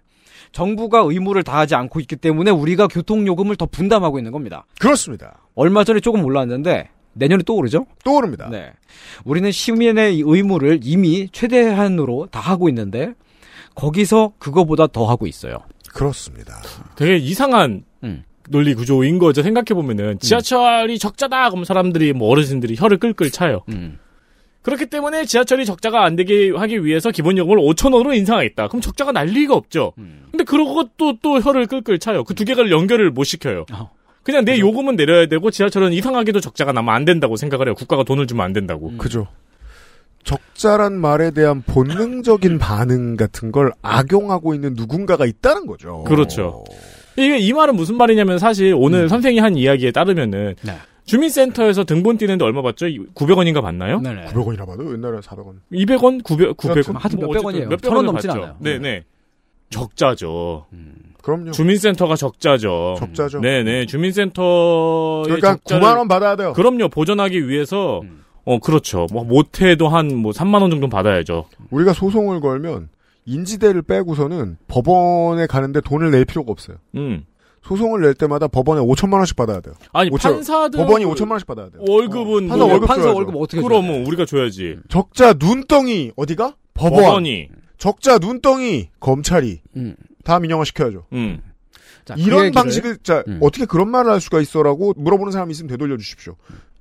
S12: 정부가 의무를 다하지 않고 있기 때문에 우리가 교통 요금을 더 분담하고 있는 겁니다.
S2: 그렇습니다.
S12: 얼마 전에 조금 올랐는데 내년에 또 오르죠?
S2: 또 오릅니다.
S12: 네. 우리는 시민의 이 의무를 이미 최대한으로 다 하고 있는데 거기서 그거보다 더 하고 있어요.
S2: 그렇습니다.
S3: 되게 이상한
S12: 음.
S3: 논리 구조인 거죠. 생각해 보면은 지하철이 적자다 그러면 사람들이 뭐 어르신들이 혀를 끌끌 차요.
S12: 음.
S3: 그렇기 때문에 지하철이 적자가 안 되게 하기 위해서 기본 요금을 5천 원으로 인상하겠다. 그럼 적자가 날 리가 없죠.
S12: 음.
S3: 근데 그러고 또또 혀를 끌끌 차요. 그 두 개가 연결을 못 시켜요.
S12: 어.
S3: 그냥 내 요금은 내려야 되고 지하철은 이상하게도 적자가 나면 안 된다고 생각을 해요. 국가가 돈을 주면 안 된다고.
S12: 음.
S2: 그죠. 적자란 말에 대한 본능적인 반응 같은 걸 악용하고 있는 누군가가 있다는 거죠.
S3: 그렇죠. 이게 이 말은 무슨 말이냐면 사실 오늘 선생이 한 이야기에 따르면은
S12: 네.
S3: 주민센터에서 등본 띄는데 얼마 받죠? 900원인가 받나요?
S12: 네네.
S2: 900원이나 받아요? 옛날에 400원.
S3: 200원, 900, 900원.
S12: 하여튼 몇백 원이에요.
S3: 몇백
S12: 넘진
S3: 받죠.
S12: 않아요.
S3: 네네. 적자죠.
S2: 그럼요.
S3: 주민센터가 적자죠.
S2: 적자죠.
S3: 네네. 주민센터의
S2: 그러니까
S3: 적자를
S2: 9만 원 받아야 돼요.
S3: 그럼요. 보존하기 위해서
S12: 음.
S3: 어 그렇죠. 뭐 못해도 한 뭐 3만 원 정도 는 받아야죠.
S2: 우리가 소송을 걸면 인지대를 빼고서는 법원에 가는데 돈을 낼 필요가 없어요.
S3: 음.
S2: 소송을 낼 때마다 법원에 5천만 원씩 받아야 돼요.
S3: 아니
S2: 오천-
S3: 판사들
S2: 법원이 5천만 원씩 받아야 돼요.
S3: 월급은
S2: 판사
S3: 뭐-
S2: 월급
S12: 판사
S2: 줘야죠.
S12: 월급 어떻게
S3: 그럼
S12: 줘야
S3: 뭐 우리가 줘야지.
S2: 적자 눈덩이 어디가? 법원.
S3: 법원이.
S2: 적자 눈덩이 검찰이.
S12: 음.
S2: 다 민영화 시켜야죠.
S3: 음.
S12: 자, 그
S2: 이런
S12: 얘기를-
S2: 방식을 자
S12: 음.
S2: 어떻게 그런 말을 할 수가 있어라고 물어보는 사람이 있으면 되돌려 주십시오.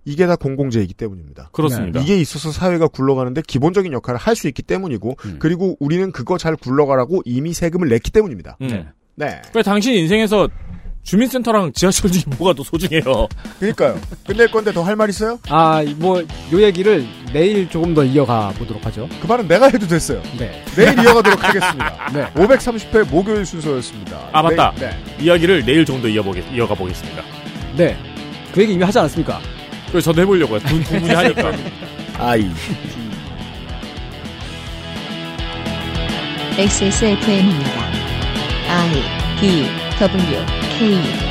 S2: 이게 다 공공재이기 때문입니다.
S3: 그렇습니다.
S2: 이게 있어서 사회가 굴러가는데 기본적인 역할을 할 수 있기 때문이고
S12: 음.
S2: 그리고 우리는 그거 잘 굴러가라고 이미 세금을 냈기 때문입니다.
S3: 음.
S12: 네.
S2: 네.
S3: 그러니까 당신 인생에서 주민센터랑 지하철 중에 뭐가 더 소중해요?
S2: 그러니까요. 끝낼 건데 더 할 말 있어요?
S12: 아, 뭐, 요 얘기를 내일 조금 더 이어가 보도록 하죠.
S2: 그 말은 내가 해도 됐어요.
S12: 네.
S2: 내일 이어가도록 하겠습니다.
S12: 네.
S2: 530회 목요일 순서였습니다.
S3: 아 맞다.
S2: 네.
S3: 이야기를 내일 좀더 이어보겠, 이어가 보겠습니다.
S12: 네. 그 얘기 이미 하지 않았습니까?
S3: 그래서 저도 해보려고요. 두, 두 분이 하니까.
S2: 아이.
S14: XSFM입니다. I D W K